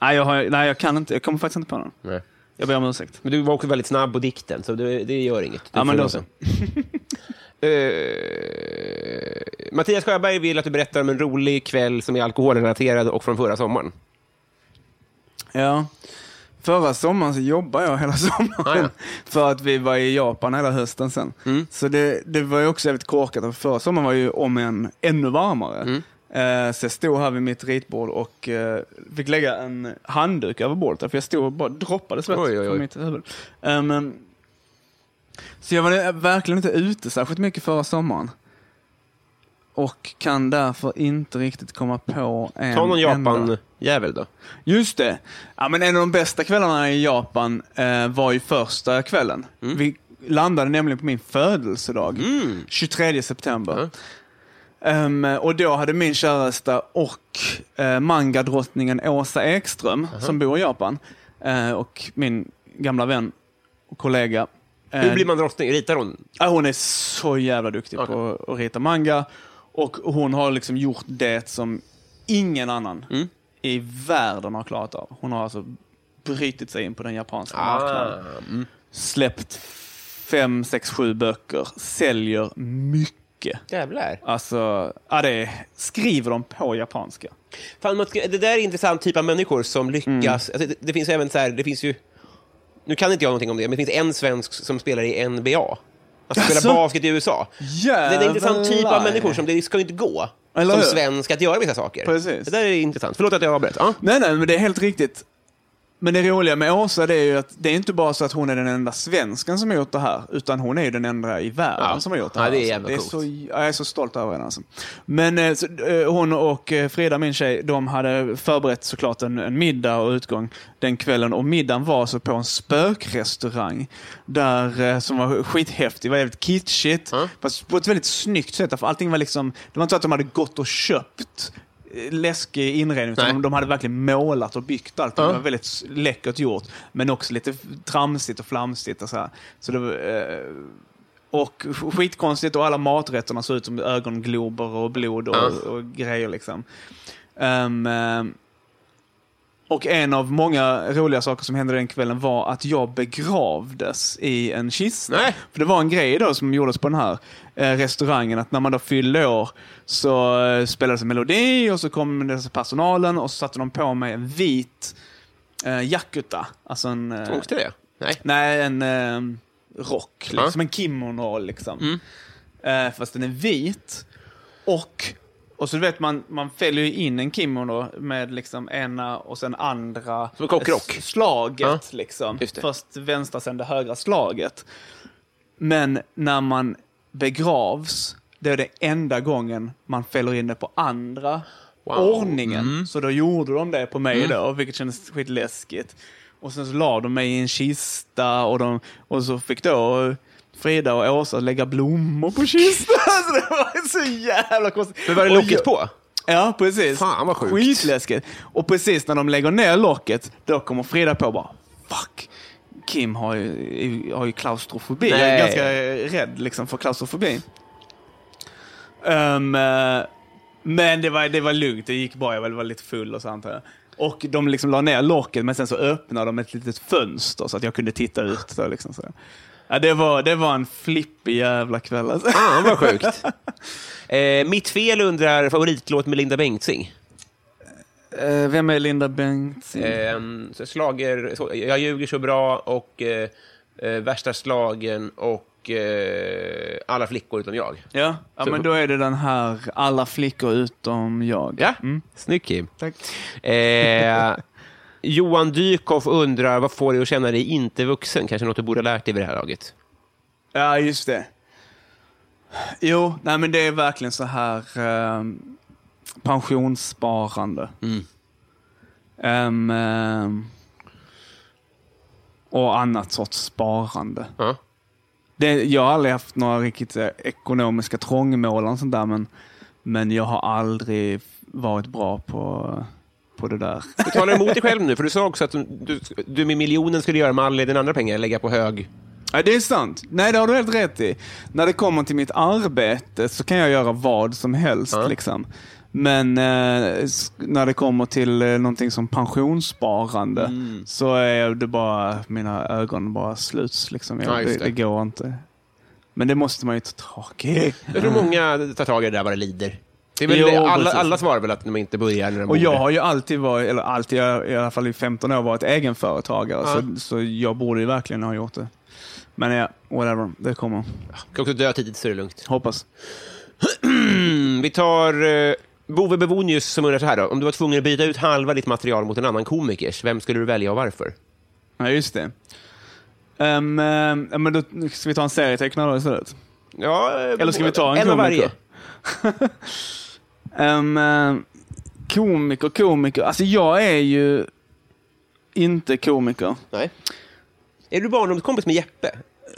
Nej jag, har, nej, jag kan inte. Jag kommer faktiskt inte på någon. Nej. Jag ber om ursäkt. Men du var också väldigt snabb på dikten, så det, det gör inget. Du Ja, men då låta. [laughs] Eh, Mattias Sjöberg vill att du berättar om en rolig kväll som är alkoholrelaterad och från förra sommaren. Ja. Förra sommaren så jobbade jag hela [laughs] sommaren. Ah, ja. För att vi var i Japan hela hösten sen. Mm. Så det, det var ju också väldigt korkat. för Förra sommaren var ju om en ännu varmare. Mm. Eh, så jag stod här vid mitt ritbord och eh, fick lägga en handduk över bordet. För jag stod och bara droppade svett Oj, oj, oj. från mitt huvud. Eh, men- så jag var verkligen inte ute särskilt mycket förra sommaren. Och kan därför inte riktigt komma på en Ta någon enda. Japan-jävel då. Just det. Ja, men en av de bästa kvällarna i Japan eh, var ju första kvällen. Vi landade nämligen på min födelsedag, 23 september. Ehm, och då hade min käresta och uh, mangadrottningen Åsa Ekström, som bor i Japan, eh, och min gamla vän och kollega. Hur eh, blir man drottning? Ritar hon? Ja, hon är så jävla duktig Okej. på att rita manga. Och hon har liksom gjort det som ingen annan Mm. i världen har klarat av. Hon har alltså brutit sig in på den japanska marknaden. Ah, mm. Släppt fem, sex, sju böcker. Säljer mycket. Jävlar. Alltså, ja, det skriver de på japanska. Fan, man det där är en intressant typ av människor som lyckas. Mm. Alltså, det, det finns även så här, det finns ju... Nu kan inte jag någonting om det, men det finns en svensk som spelar i NBA. Alltså spelar Jaså? basket i USA. Det är en intressant typ av Jävlar. människor som det ska inte gå Eller som hur? svensk att göra vissa saker. Precis. Det där är intressant. Förlåt att jag avbröt. Ja. Nej, nej, men det är helt riktigt. Men det roliga med Åsa det är ju att det är inte bara så att hon är den enda svensken som har gjort det här, utan hon är ju den enda i världen Ja. som har gjort det Ja, här. det är alltså. jävla är coolt. så, ja, Jag är så stolt över henne. Alltså. Men eh, så, eh, hon och eh, Frida, min tjej, de hade förberett såklart en, en middag och utgång den kvällen. Och middagen var så på en spökrestaurang där, som var skithäftig. Det var jävligt kitschigt, Ja. fast på ett väldigt snyggt sätt. För allting var liksom, det var inte så att de hade gått och köpt läskig inredning, utan Nej. de, de hade verkligen målat och byggt allting. Ja. Det var väldigt läckert gjort, men också lite tramsigt och flamsigt. Och så här. Så det var, eh, och sk- skitkonstigt och alla maträtterna såg ut som ögonglober och blod och, Ja. och grejer. liksom. Ehm, och en av många roliga saker som hände den kvällen var att jag begravdes i en kista. Nej. För det var en grej då som gjordes på den här eh, restaurangen, att när man då fyllde år så eh, spelades en melodi och så kom personalen och så satte de på mig en vit eh, jakuta. Alltså en... Eh, Togs det? Nej. Nej, en eh, rock. Liksom en kimono liksom. Mm. Eh, fast den är vit. Och, och så vet man, man fäller ju in en kimono med liksom ena och sen andra Som kockrock. slaget. Ja. Liksom. Först vänstra, sen det högra slaget. Men när man begravs, det är det enda gången man fäller in det på andra Wow. Mm. ordningen. Så då gjorde de det på mig då, vilket kändes skitläskigt. Och sen så la de mig i en kista och, de, och så fick då Frida och Åsa lägga blommor på kistan. [laughs] Alltså det var så jävla konstigt. Men var det locket på? Ja, precis. Fan, vad sjukt. Skitläskigt. Och precis när de lägger ner locket, då kommer Frida på bara, fuck. Kim har ju, har ju klaustrofobi. Jag är Nej. ganska rädd liksom, för klaustrofobi. Eh, men det var, det var lugnt, det gick bra. Jag var lite full och så antar jag. Och de liksom la ner locket, men sen så öppnade de ett litet fönster så att jag kunde titta ut. Så liksom, så. Ja, det, var, det var en flippig jävla kväll. Alltså. Fan vad [laughs] sjukt. Eh, mitt fel undrar favoritlåt med Linda Bengtzing. Eh, vem är Linda Bengtzing? Eh, så slager, så, jag ljuger så bra och eh, eh, värsta slagen och eh, alla flickor utom jag. Ja, ja men då är det den här Alla flickor utom jag. Ja, Mm. snyggt Kim. Tack. Johan Dykhoff undrar vad får dig att känna dig inte vuxen? Kanske något du borde ha lärt dig vid det här laget? Ja, just det. Jo, nej men det är verkligen så här eh, pensionssparande. Mm. Ehm, ehm, och annat sorts sparande. Ja. Det, jag har aldrig haft några riktigt eh, ekonomiska trångmål och sånt där, men, men jag har aldrig varit bra på, på det där. Du talar emot dig själv nu, för du sa också att du, du, med miljonen skulle göra med alla dina andra pengar, lägga på hög. Ja, det är sant. Nej, det har du helt rätt i. När det kommer till mitt arbete så kan jag göra vad som helst. Ja. Liksom. Men eh, när det kommer till eh, någonting som pensionssparande Mm. så är det bara, mina ögon bara sluts. Liksom. Jag, Ja, det. det. Det, går inte. Men det måste man ju ta tag i. Jag tror många tar tag i det där bara lider. Det är väl, Jo, alla, alla svarar väl att de inte börjar när de Och borde. jag har ju alltid varit, eller alltid, jag i alla fall i 15 år varit egenföretagare. Ja. Så, så jag borde ju verkligen ha gjort det. Men ja, whatever. Det kommer. kan också dö tidigt så är det lugnt. Hoppas. [clears throat] Vi tar uh, Bove Bevonius som undrar så här då. Om du var tvungen att byta ut halva ditt material mot en annan komikers, vem skulle du välja och varför? Ja, just det. Um, um, ja, men då ska vi ta en serietecknare då istället? Ja, eh, Eller ska vi ta en en komiker? varje? [laughs] [laughs] Um, komiker, komiker. Alltså jag är ju inte komiker. Nej. Är du barndomskompis med Jeppe?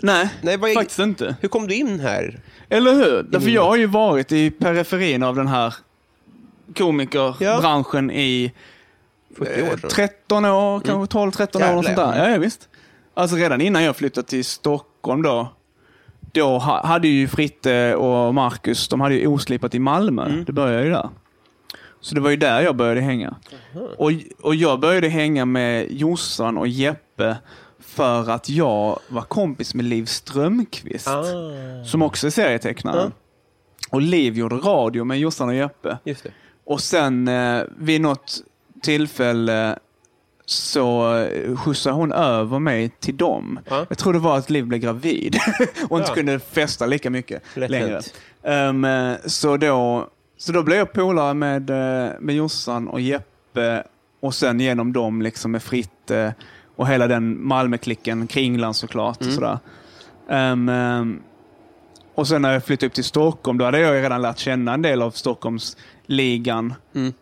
Nej, Nej, är- faktiskt inte. Hur kom du in här? Eller hur? Därför jag har ju varit i periferin av den här komikerbranschen i 40 år eh, sedan. 13 år, kanske 12-13 år. Och sånt där. Ja, ja, visst. Alltså redan innan jag flyttade till Stockholm då, då ha- hade ju Fritte och Marcus, de hade ju oslipat i Malmö. Det började ju där. Så det var ju där jag började hänga. Och, och jag började hänga med Jossan och Jeppe för att jag var kompis med Liv Strömquist. Ah. Som också är serietecknare. Ja. Och Liv gjorde radio med Jossan och Jeppe. Och sen eh, vid något tillfälle så eh, skjutsade hon över mig till dem. Ja. Jag tror det var att Liv blev gravid [laughs] och inte Ja. kunde festa lika mycket Lätt längre. eh, så, då, så då blev jag polare med, eh, med Jossan och Jeppe och sen genom dem liksom med Fritte och hela den Malmöklicken, Kringlan såklart. Mm. Och, sådär. Ehm, och sen när jag flyttade upp till Stockholm, då hade jag redan lärt känna en del av Stockholmsligan. Mm.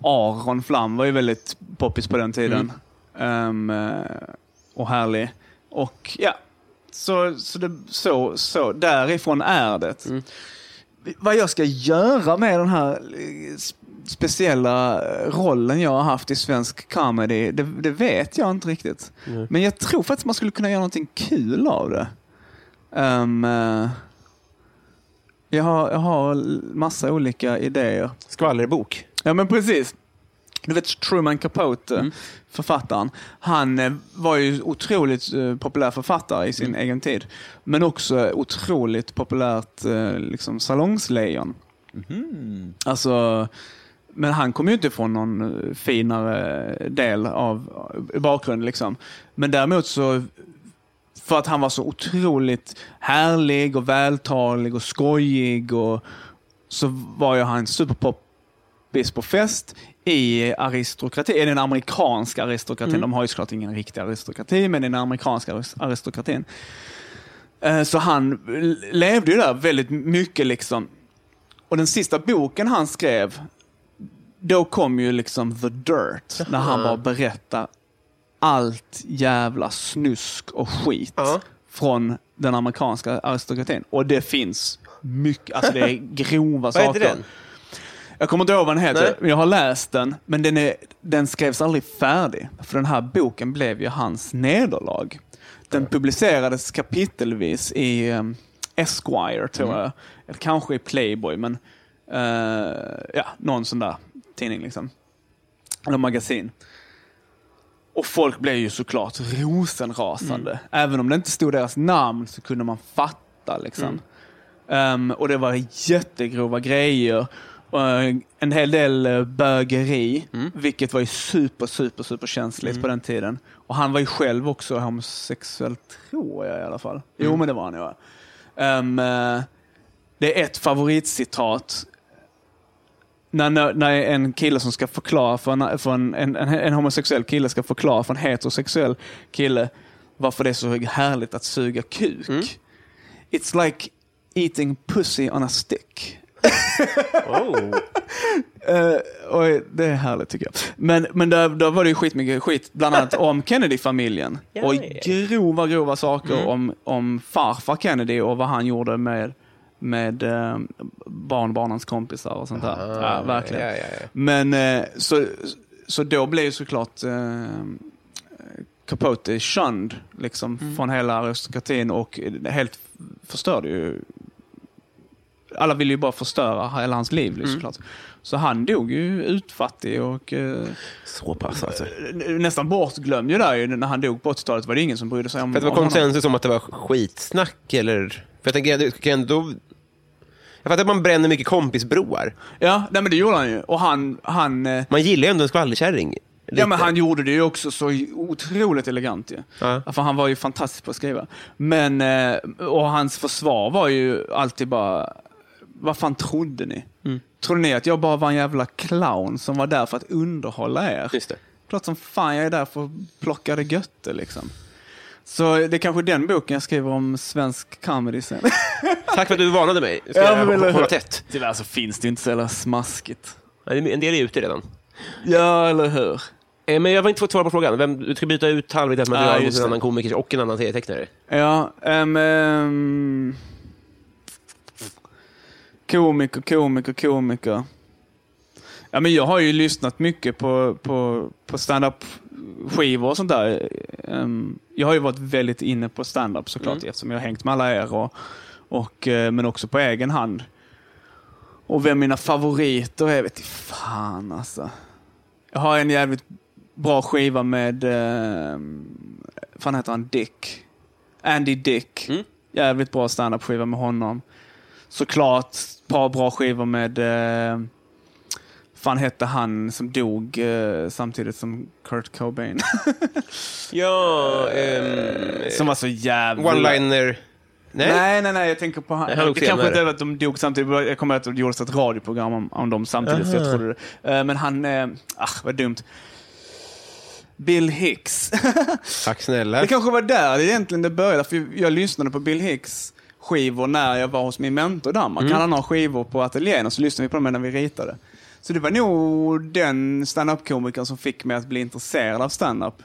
Aron Flam var ju väldigt poppis på den tiden. Ehm, eh, och härlig. Och ja, så, så, det, så, så därifrån är det. Vad jag ska göra med den här eh, speciella eh, rollen jag har haft i svensk comedy, det, det vet jag inte riktigt. Men jag tror faktiskt man skulle kunna göra någonting kul av det. Eh, jag, har, jag har massa olika idéer. Skvallerbok. Ja men precis. Du vet Truman Capote, Mm. författaren. Han eh, var ju otroligt eh, populär författare i sin Mm. egen tid. Men också otroligt populärt eh, liksom salongslejon. Mm. Alltså, men han kom ju inte från någon finare del av av bakgrund. Liksom. Men däremot så, för att han var så otroligt härlig och vältalig och skojig och så var ju han superpoppis på fest i aristokrati, den amerikanska aristokratin. De har ju såklart ingen riktig aristokrati, men i den amerikanska aris- aristokratin. Eh, Så han levde ju där väldigt mycket liksom. Och den sista boken han skrev, då kom ju liksom the dirt. När han bara berättar allt jävla snusk och skit Ja. från den amerikanska aristokratin. Och det finns mycket, alltså det är grova Vad saker. heter den? Jag kommer inte ihåg vad den heter, Nej. men jag har läst den. Men den, är, den skrevs aldrig färdig. För den här boken blev ju hans nederlag. Den publicerades kapitelvis i um, Esquire, tror Mm. jag. Eller kanske i Playboy, men eh, ja, någon sån där tidning liksom. Eller magasin. Och folk blev ju såklart rosenrasande. Mm. Även om det inte stod deras namn så kunde man fatta liksom. Ehm, och det var jättegrova grejer. Uh, en hel del uh, bögeri, vilket var ju super, super, super känsligt på den tiden. Och han var ju själv också homosexuell, tror jag i alla fall. Jo, men det var han ju. Um, uh, det är ett favoritcitat. När, när, en kille som ska förklara för, en, för en, en, en, en homosexuell kille ska förklara för en heterosexuell kille varför det är så härligt att suga kuk. It's like eating pussy on a stick. Oh. [laughs] Eh, och det är härligt tycker jag. Men, men där, där var det ju skitmycket skit, bland annat om Kennedy-familjen. Och grova, grova saker om, om farfar Kennedy och vad han gjorde med, med eh, barnbarnens kompisar och sånt där. ja, verkligen. Ah, Ja, ja, ja. Men eh, så, så då blev ju såklart eh, Capote shunned liksom, Mm. från hela aristokratin och helt förstörde ju alla ville ju bara förstöra hela hans liv Mm. såklart. Så han dog ju utfattig och eh, Så pass alltså. nästan bortglömd ju där ju. När han dog på 80-talet var det ingen som brydde sig om, För att det var om honom. konsensus om att det var skitsnack, eller? För jag tänker, kan ändå... Jag fattar att man bränner mycket kompisbroar. Ja, nej, men det gjorde han ju. Och han, han eh, Man gillar ju ändå en skvallerkärring. Ja, lite. men han gjorde det ju också så otroligt elegant ju. Ja. För han var ju fantastisk på att skriva. Men, eh, och hans försvar var ju alltid bara, vad fan trodde ni? Mm. Trodde ni att jag bara var en jävla clown som var där för att underhålla er? Just det. Klart som fan jag är där för att plocka det götte liksom. Så det är kanske den boken jag skriver om svensk comedy sen. [laughs] Tack för att du varnade mig. Ska Ja, jag hålla hur? tätt. Tyvärr så finns det ju inte så jävla smaskigt. En del är ute redan. Ja, eller hur? Eh, Men jag har inte fått svar på frågan. Vem, du ska byta ut halvvitt material Ah, mot en annan komiker och en annan serietecknare. Ja, ehm, ehm, komiker, komiker, komiker. Ja, men jag har ju lyssnat mycket på, på, på stand-up skivor och sånt där. Ehm, jag har ju varit väldigt inne på stand-up såklart eftersom jag har hängt med alla er och, och, eh, men också på egen hand. Och vem mina favoriter är vet fan alltså. Jag har en jävligt bra skiva med, eh, fan heter han, Dick. Andy Dick. Mm. Jävligt bra standup-skiva med honom. Såklart ett par bra skivor med, eh, fan hette han som dog eh, samtidigt som Kurt Cobain. [laughs] Ja, ehm, som var så jävla... one-liner. Nej? Nej, nej, nej, jag tänker på han. Nej, han det kanske senare. inte är att de dog samtidigt. Jag kommer ihåg att det gjordes ett radioprogram om, om dem samtidigt. Så jag trodde det. Eh, Men han, eh, ah, vad dumt. Bill Hicks. [laughs] Tack snälla. Det kanske var där det egentligen det började, för jag lyssnade på Bill Hicks skivor när jag var hos min mentor i Danmark. Mm. Han några skivor på ateljén och så lyssnade vi på dem när vi ritade. Så det var nog den stand-up-komikern som fick mig att bli intresserad av stand-up.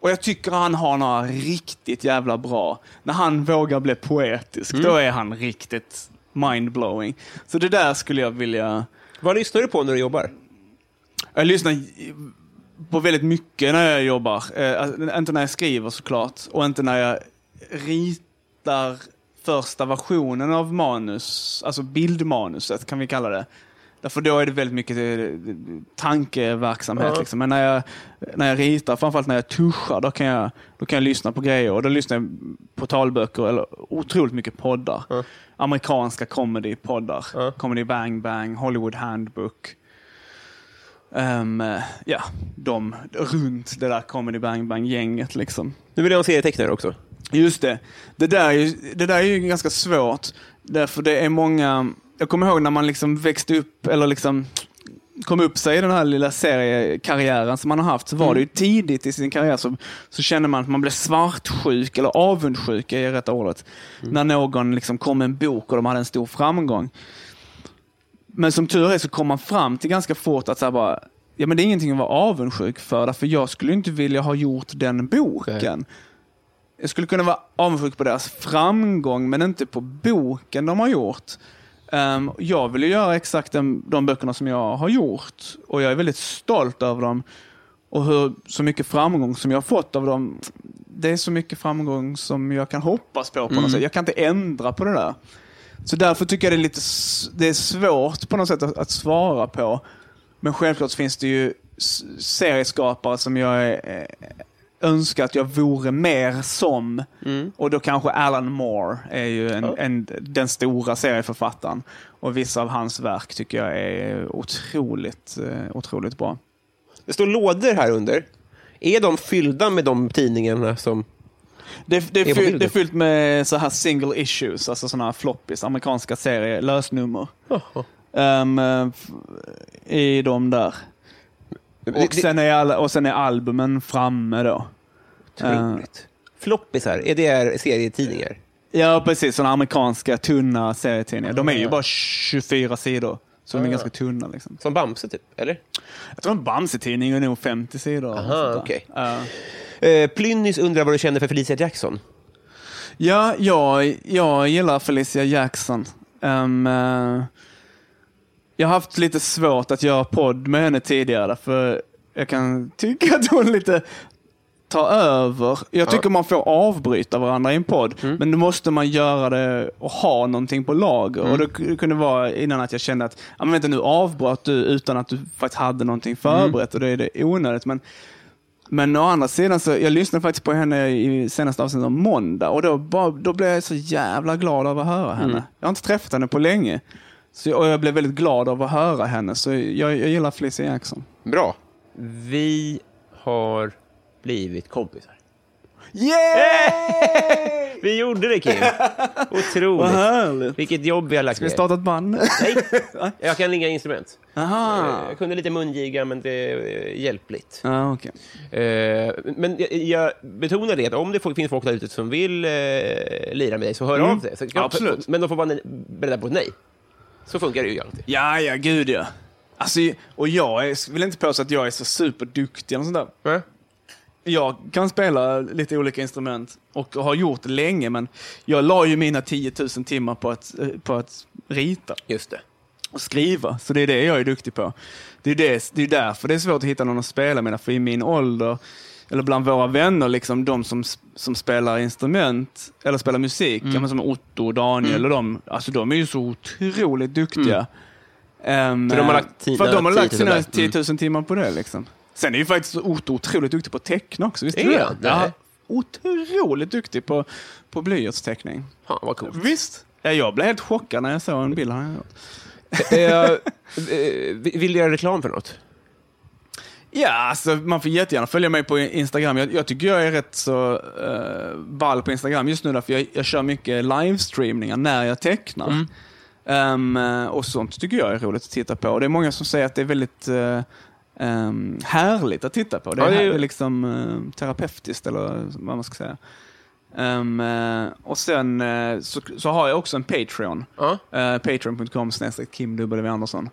Och jag tycker han har några riktigt jävla bra. När han vågar bli poetisk, Mm. då är han riktigt mind-blowing. Så det där skulle jag vilja... Vad lyssnar du på när du jobbar? Jag lyssnar på väldigt mycket när jag jobbar. Alltså, inte när jag skriver såklart, och inte när jag ritar första versionen av manus, alltså bildmanuset kan vi kalla det. Därför då är det väldigt mycket eh, tankeverksamhet. Ja. Liksom. Men när jag, när jag ritar, framförallt när jag tuschar, då kan jag, då kan jag lyssna på grejer. Och då lyssnar jag på talböcker, eller otroligt mycket poddar. Ja. Amerikanska comedy-poddar. Comedy Bang Bang, Hollywood Handbook. Ehm, ja, de runt det där Comedy Bang Bang-gänget liksom. Nu vill ha en serietecknare också. Just det. Det där, är ju, det där är ju ganska svårt. Därför det är många... Jag kommer ihåg när man liksom växte upp, eller liksom kom upp sig i den här lilla seriekarriären som man har haft, så var det ju tidigt i sin karriär så, så kände man att man blev svartsjuk, eller avundsjuk är rätta ordet, när någon liksom kom med en bok och de hade en stor framgång. Men som tur är så kom man fram till ganska fort att så bara, ja men det är ingenting att vara avundsjuk för, därför jag skulle inte vilja ha gjort den boken. Jag skulle kunna vara avundsjuk på deras framgång, men inte på boken de har gjort. Ehm, jag vill ju göra exakt den, de böckerna som jag har gjort och jag är väldigt stolt över dem. Och hur, så mycket framgång som jag har fått av dem, det är så mycket framgång som jag kan hoppas på på något sätt. Jag kan inte ändra på det där. Så därför tycker jag det är lite det är svårt på något sätt att, att svara på. Men självklart finns det ju serieskapare som jag är, önskar att jag vore mer som. Och då kanske Alan Moore är ju en, en, den stora serieförfattaren. Och vissa av hans verk tycker jag är otroligt, eh, otroligt bra. Det står lådor här under. Är de fyllda med de tidningarna som... Det, det, Är bilden. det är fyllt med så här single issues, alltså sådana här floppies, amerikanska serier, lösnummer. Eh, f- I de där. Och sen, är alla, och sen är albumen framme då. Otroligt. Floppisar, är det serietidningar? Ja, precis. Sådana amerikanska tunna serietidningar. De är ju bara 24 sidor. Så de är ganska tunna. Liksom. Som Bamse, typ? Eller? Jag tror en Bamse-tidning är nog 50 sidor. Aha, okej. Ja. Eh, Plynnis undrar vad du känner för Felicia Jackson. Ja, jag, jag gillar Felicia Jackson. Ehm, eh, jag har haft lite svårt att göra podd med henne tidigare, för jag kan tycka att hon lite tar över. Jag tycker man får avbryta varandra i en podd, men då måste man göra det och ha någonting på lager. Och det kunde vara innan att jag kände att, ja men vänta nu avbröt du utan att du faktiskt hade någonting förberett och då är det onödigt. Men men å andra sidan, så, jag lyssnade faktiskt på henne i senaste avsnittet om måndag och då, bara, då blev jag så jävla glad av att höra henne. Jag har inte träffat henne på länge. Så, och jag blev väldigt glad av att höra henne, så jag, jag gillar Felicia Jackson. Bra. Vi har blivit kompisar. Yay! [laughs] Vi gjorde det, Kim. Vad Otroligt. härligt! Vilket jobb vi har lagt Ska vi ner. starta ett band? Nej, [laughs] jag kan inga instrument. Aha. Jag kunde lite mungiga, men det är hjälpligt. Ja, okej. Eh, Men jag, betonar det, att om det finns folk där ute som vill eh, lira med dig, så hör Mm. av dig. Så, Absolut. Men de får vara beredda på ett nej. Så funkar det ju alltid. Ja, ja, gud ja. Alltså, och jag är, vill inte påstå att jag är så superduktig eller sånt där. Nej. Jag kan spela lite olika instrument och har gjort det länge, men jag la ju mina 10 000 timmar på att, eh, på att rita Just det. och skriva. Så det är det jag är duktig på. Det är, det, det är därför det är svårt att hitta någon att spela med. För i min ålder, eller bland våra vänner, liksom de som, som spelar instrument eller spelar musik, Mm. som Otto och Daniel och de, alltså de är ju så otroligt duktiga. Ehm, För de har lagt tid- för de har lagt 10 000 sina där. 10 000 timmar på det. Liksom. Sen är ju faktiskt Otto otroligt duktig på att teckna också. Visst Är du han? Ja, otroligt duktig på, på blyertsteckning. Fan vad coolt. Visst? Ja, jag blev helt chockad när jag såg en bild han gjort. Eh, eh, vill du göra reklam för något? Ja, alltså, man får jättegärna följa mig på Instagram. Jag, jag tycker jag är rätt så uh, ball på Instagram just nu, därför jag, jag kör mycket livestreamningar när jag tecknar. Ehm, eh, och sånt tycker jag är roligt att titta på. Och det är många som säger att det är väldigt eh, ehm, härligt att titta på. Det är, Ja, det är liksom uh, terapeutiskt, eller vad man ska säga. Ehm, eh, och sen eh, så, så har jag också en Patreon. Uh, Patreon.com snedstreck Kim W. Andersson.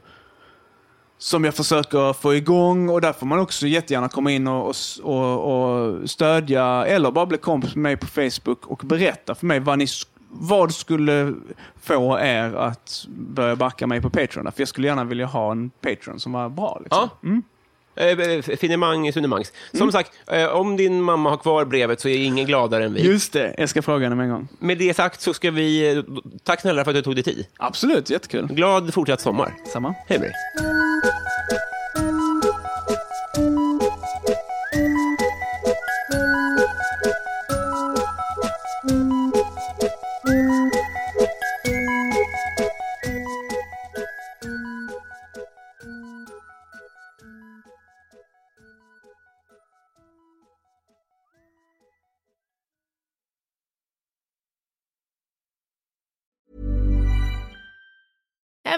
Som jag försöker få igång och där får man också jättegärna komma in och, och, och, stödja eller bara bli kompis med mig på Facebook och berätta för mig vad, ni, vad skulle få er att börja backa mig på Patreon. För jag skulle gärna vilja ha en Patreon som var bra. Liksom. Ja. Eh, Finemang, sunemangs. Som sagt, eh, om din mamma har kvar brevet så är ingen gladare än vi. Just det, jag ska fråga henne en gång. Med det sagt så ska vi... eh, Tack snälla för att du tog dig tid. Absolut, jättekul. Glad fortsatt sommar. Samma. Hej med dig.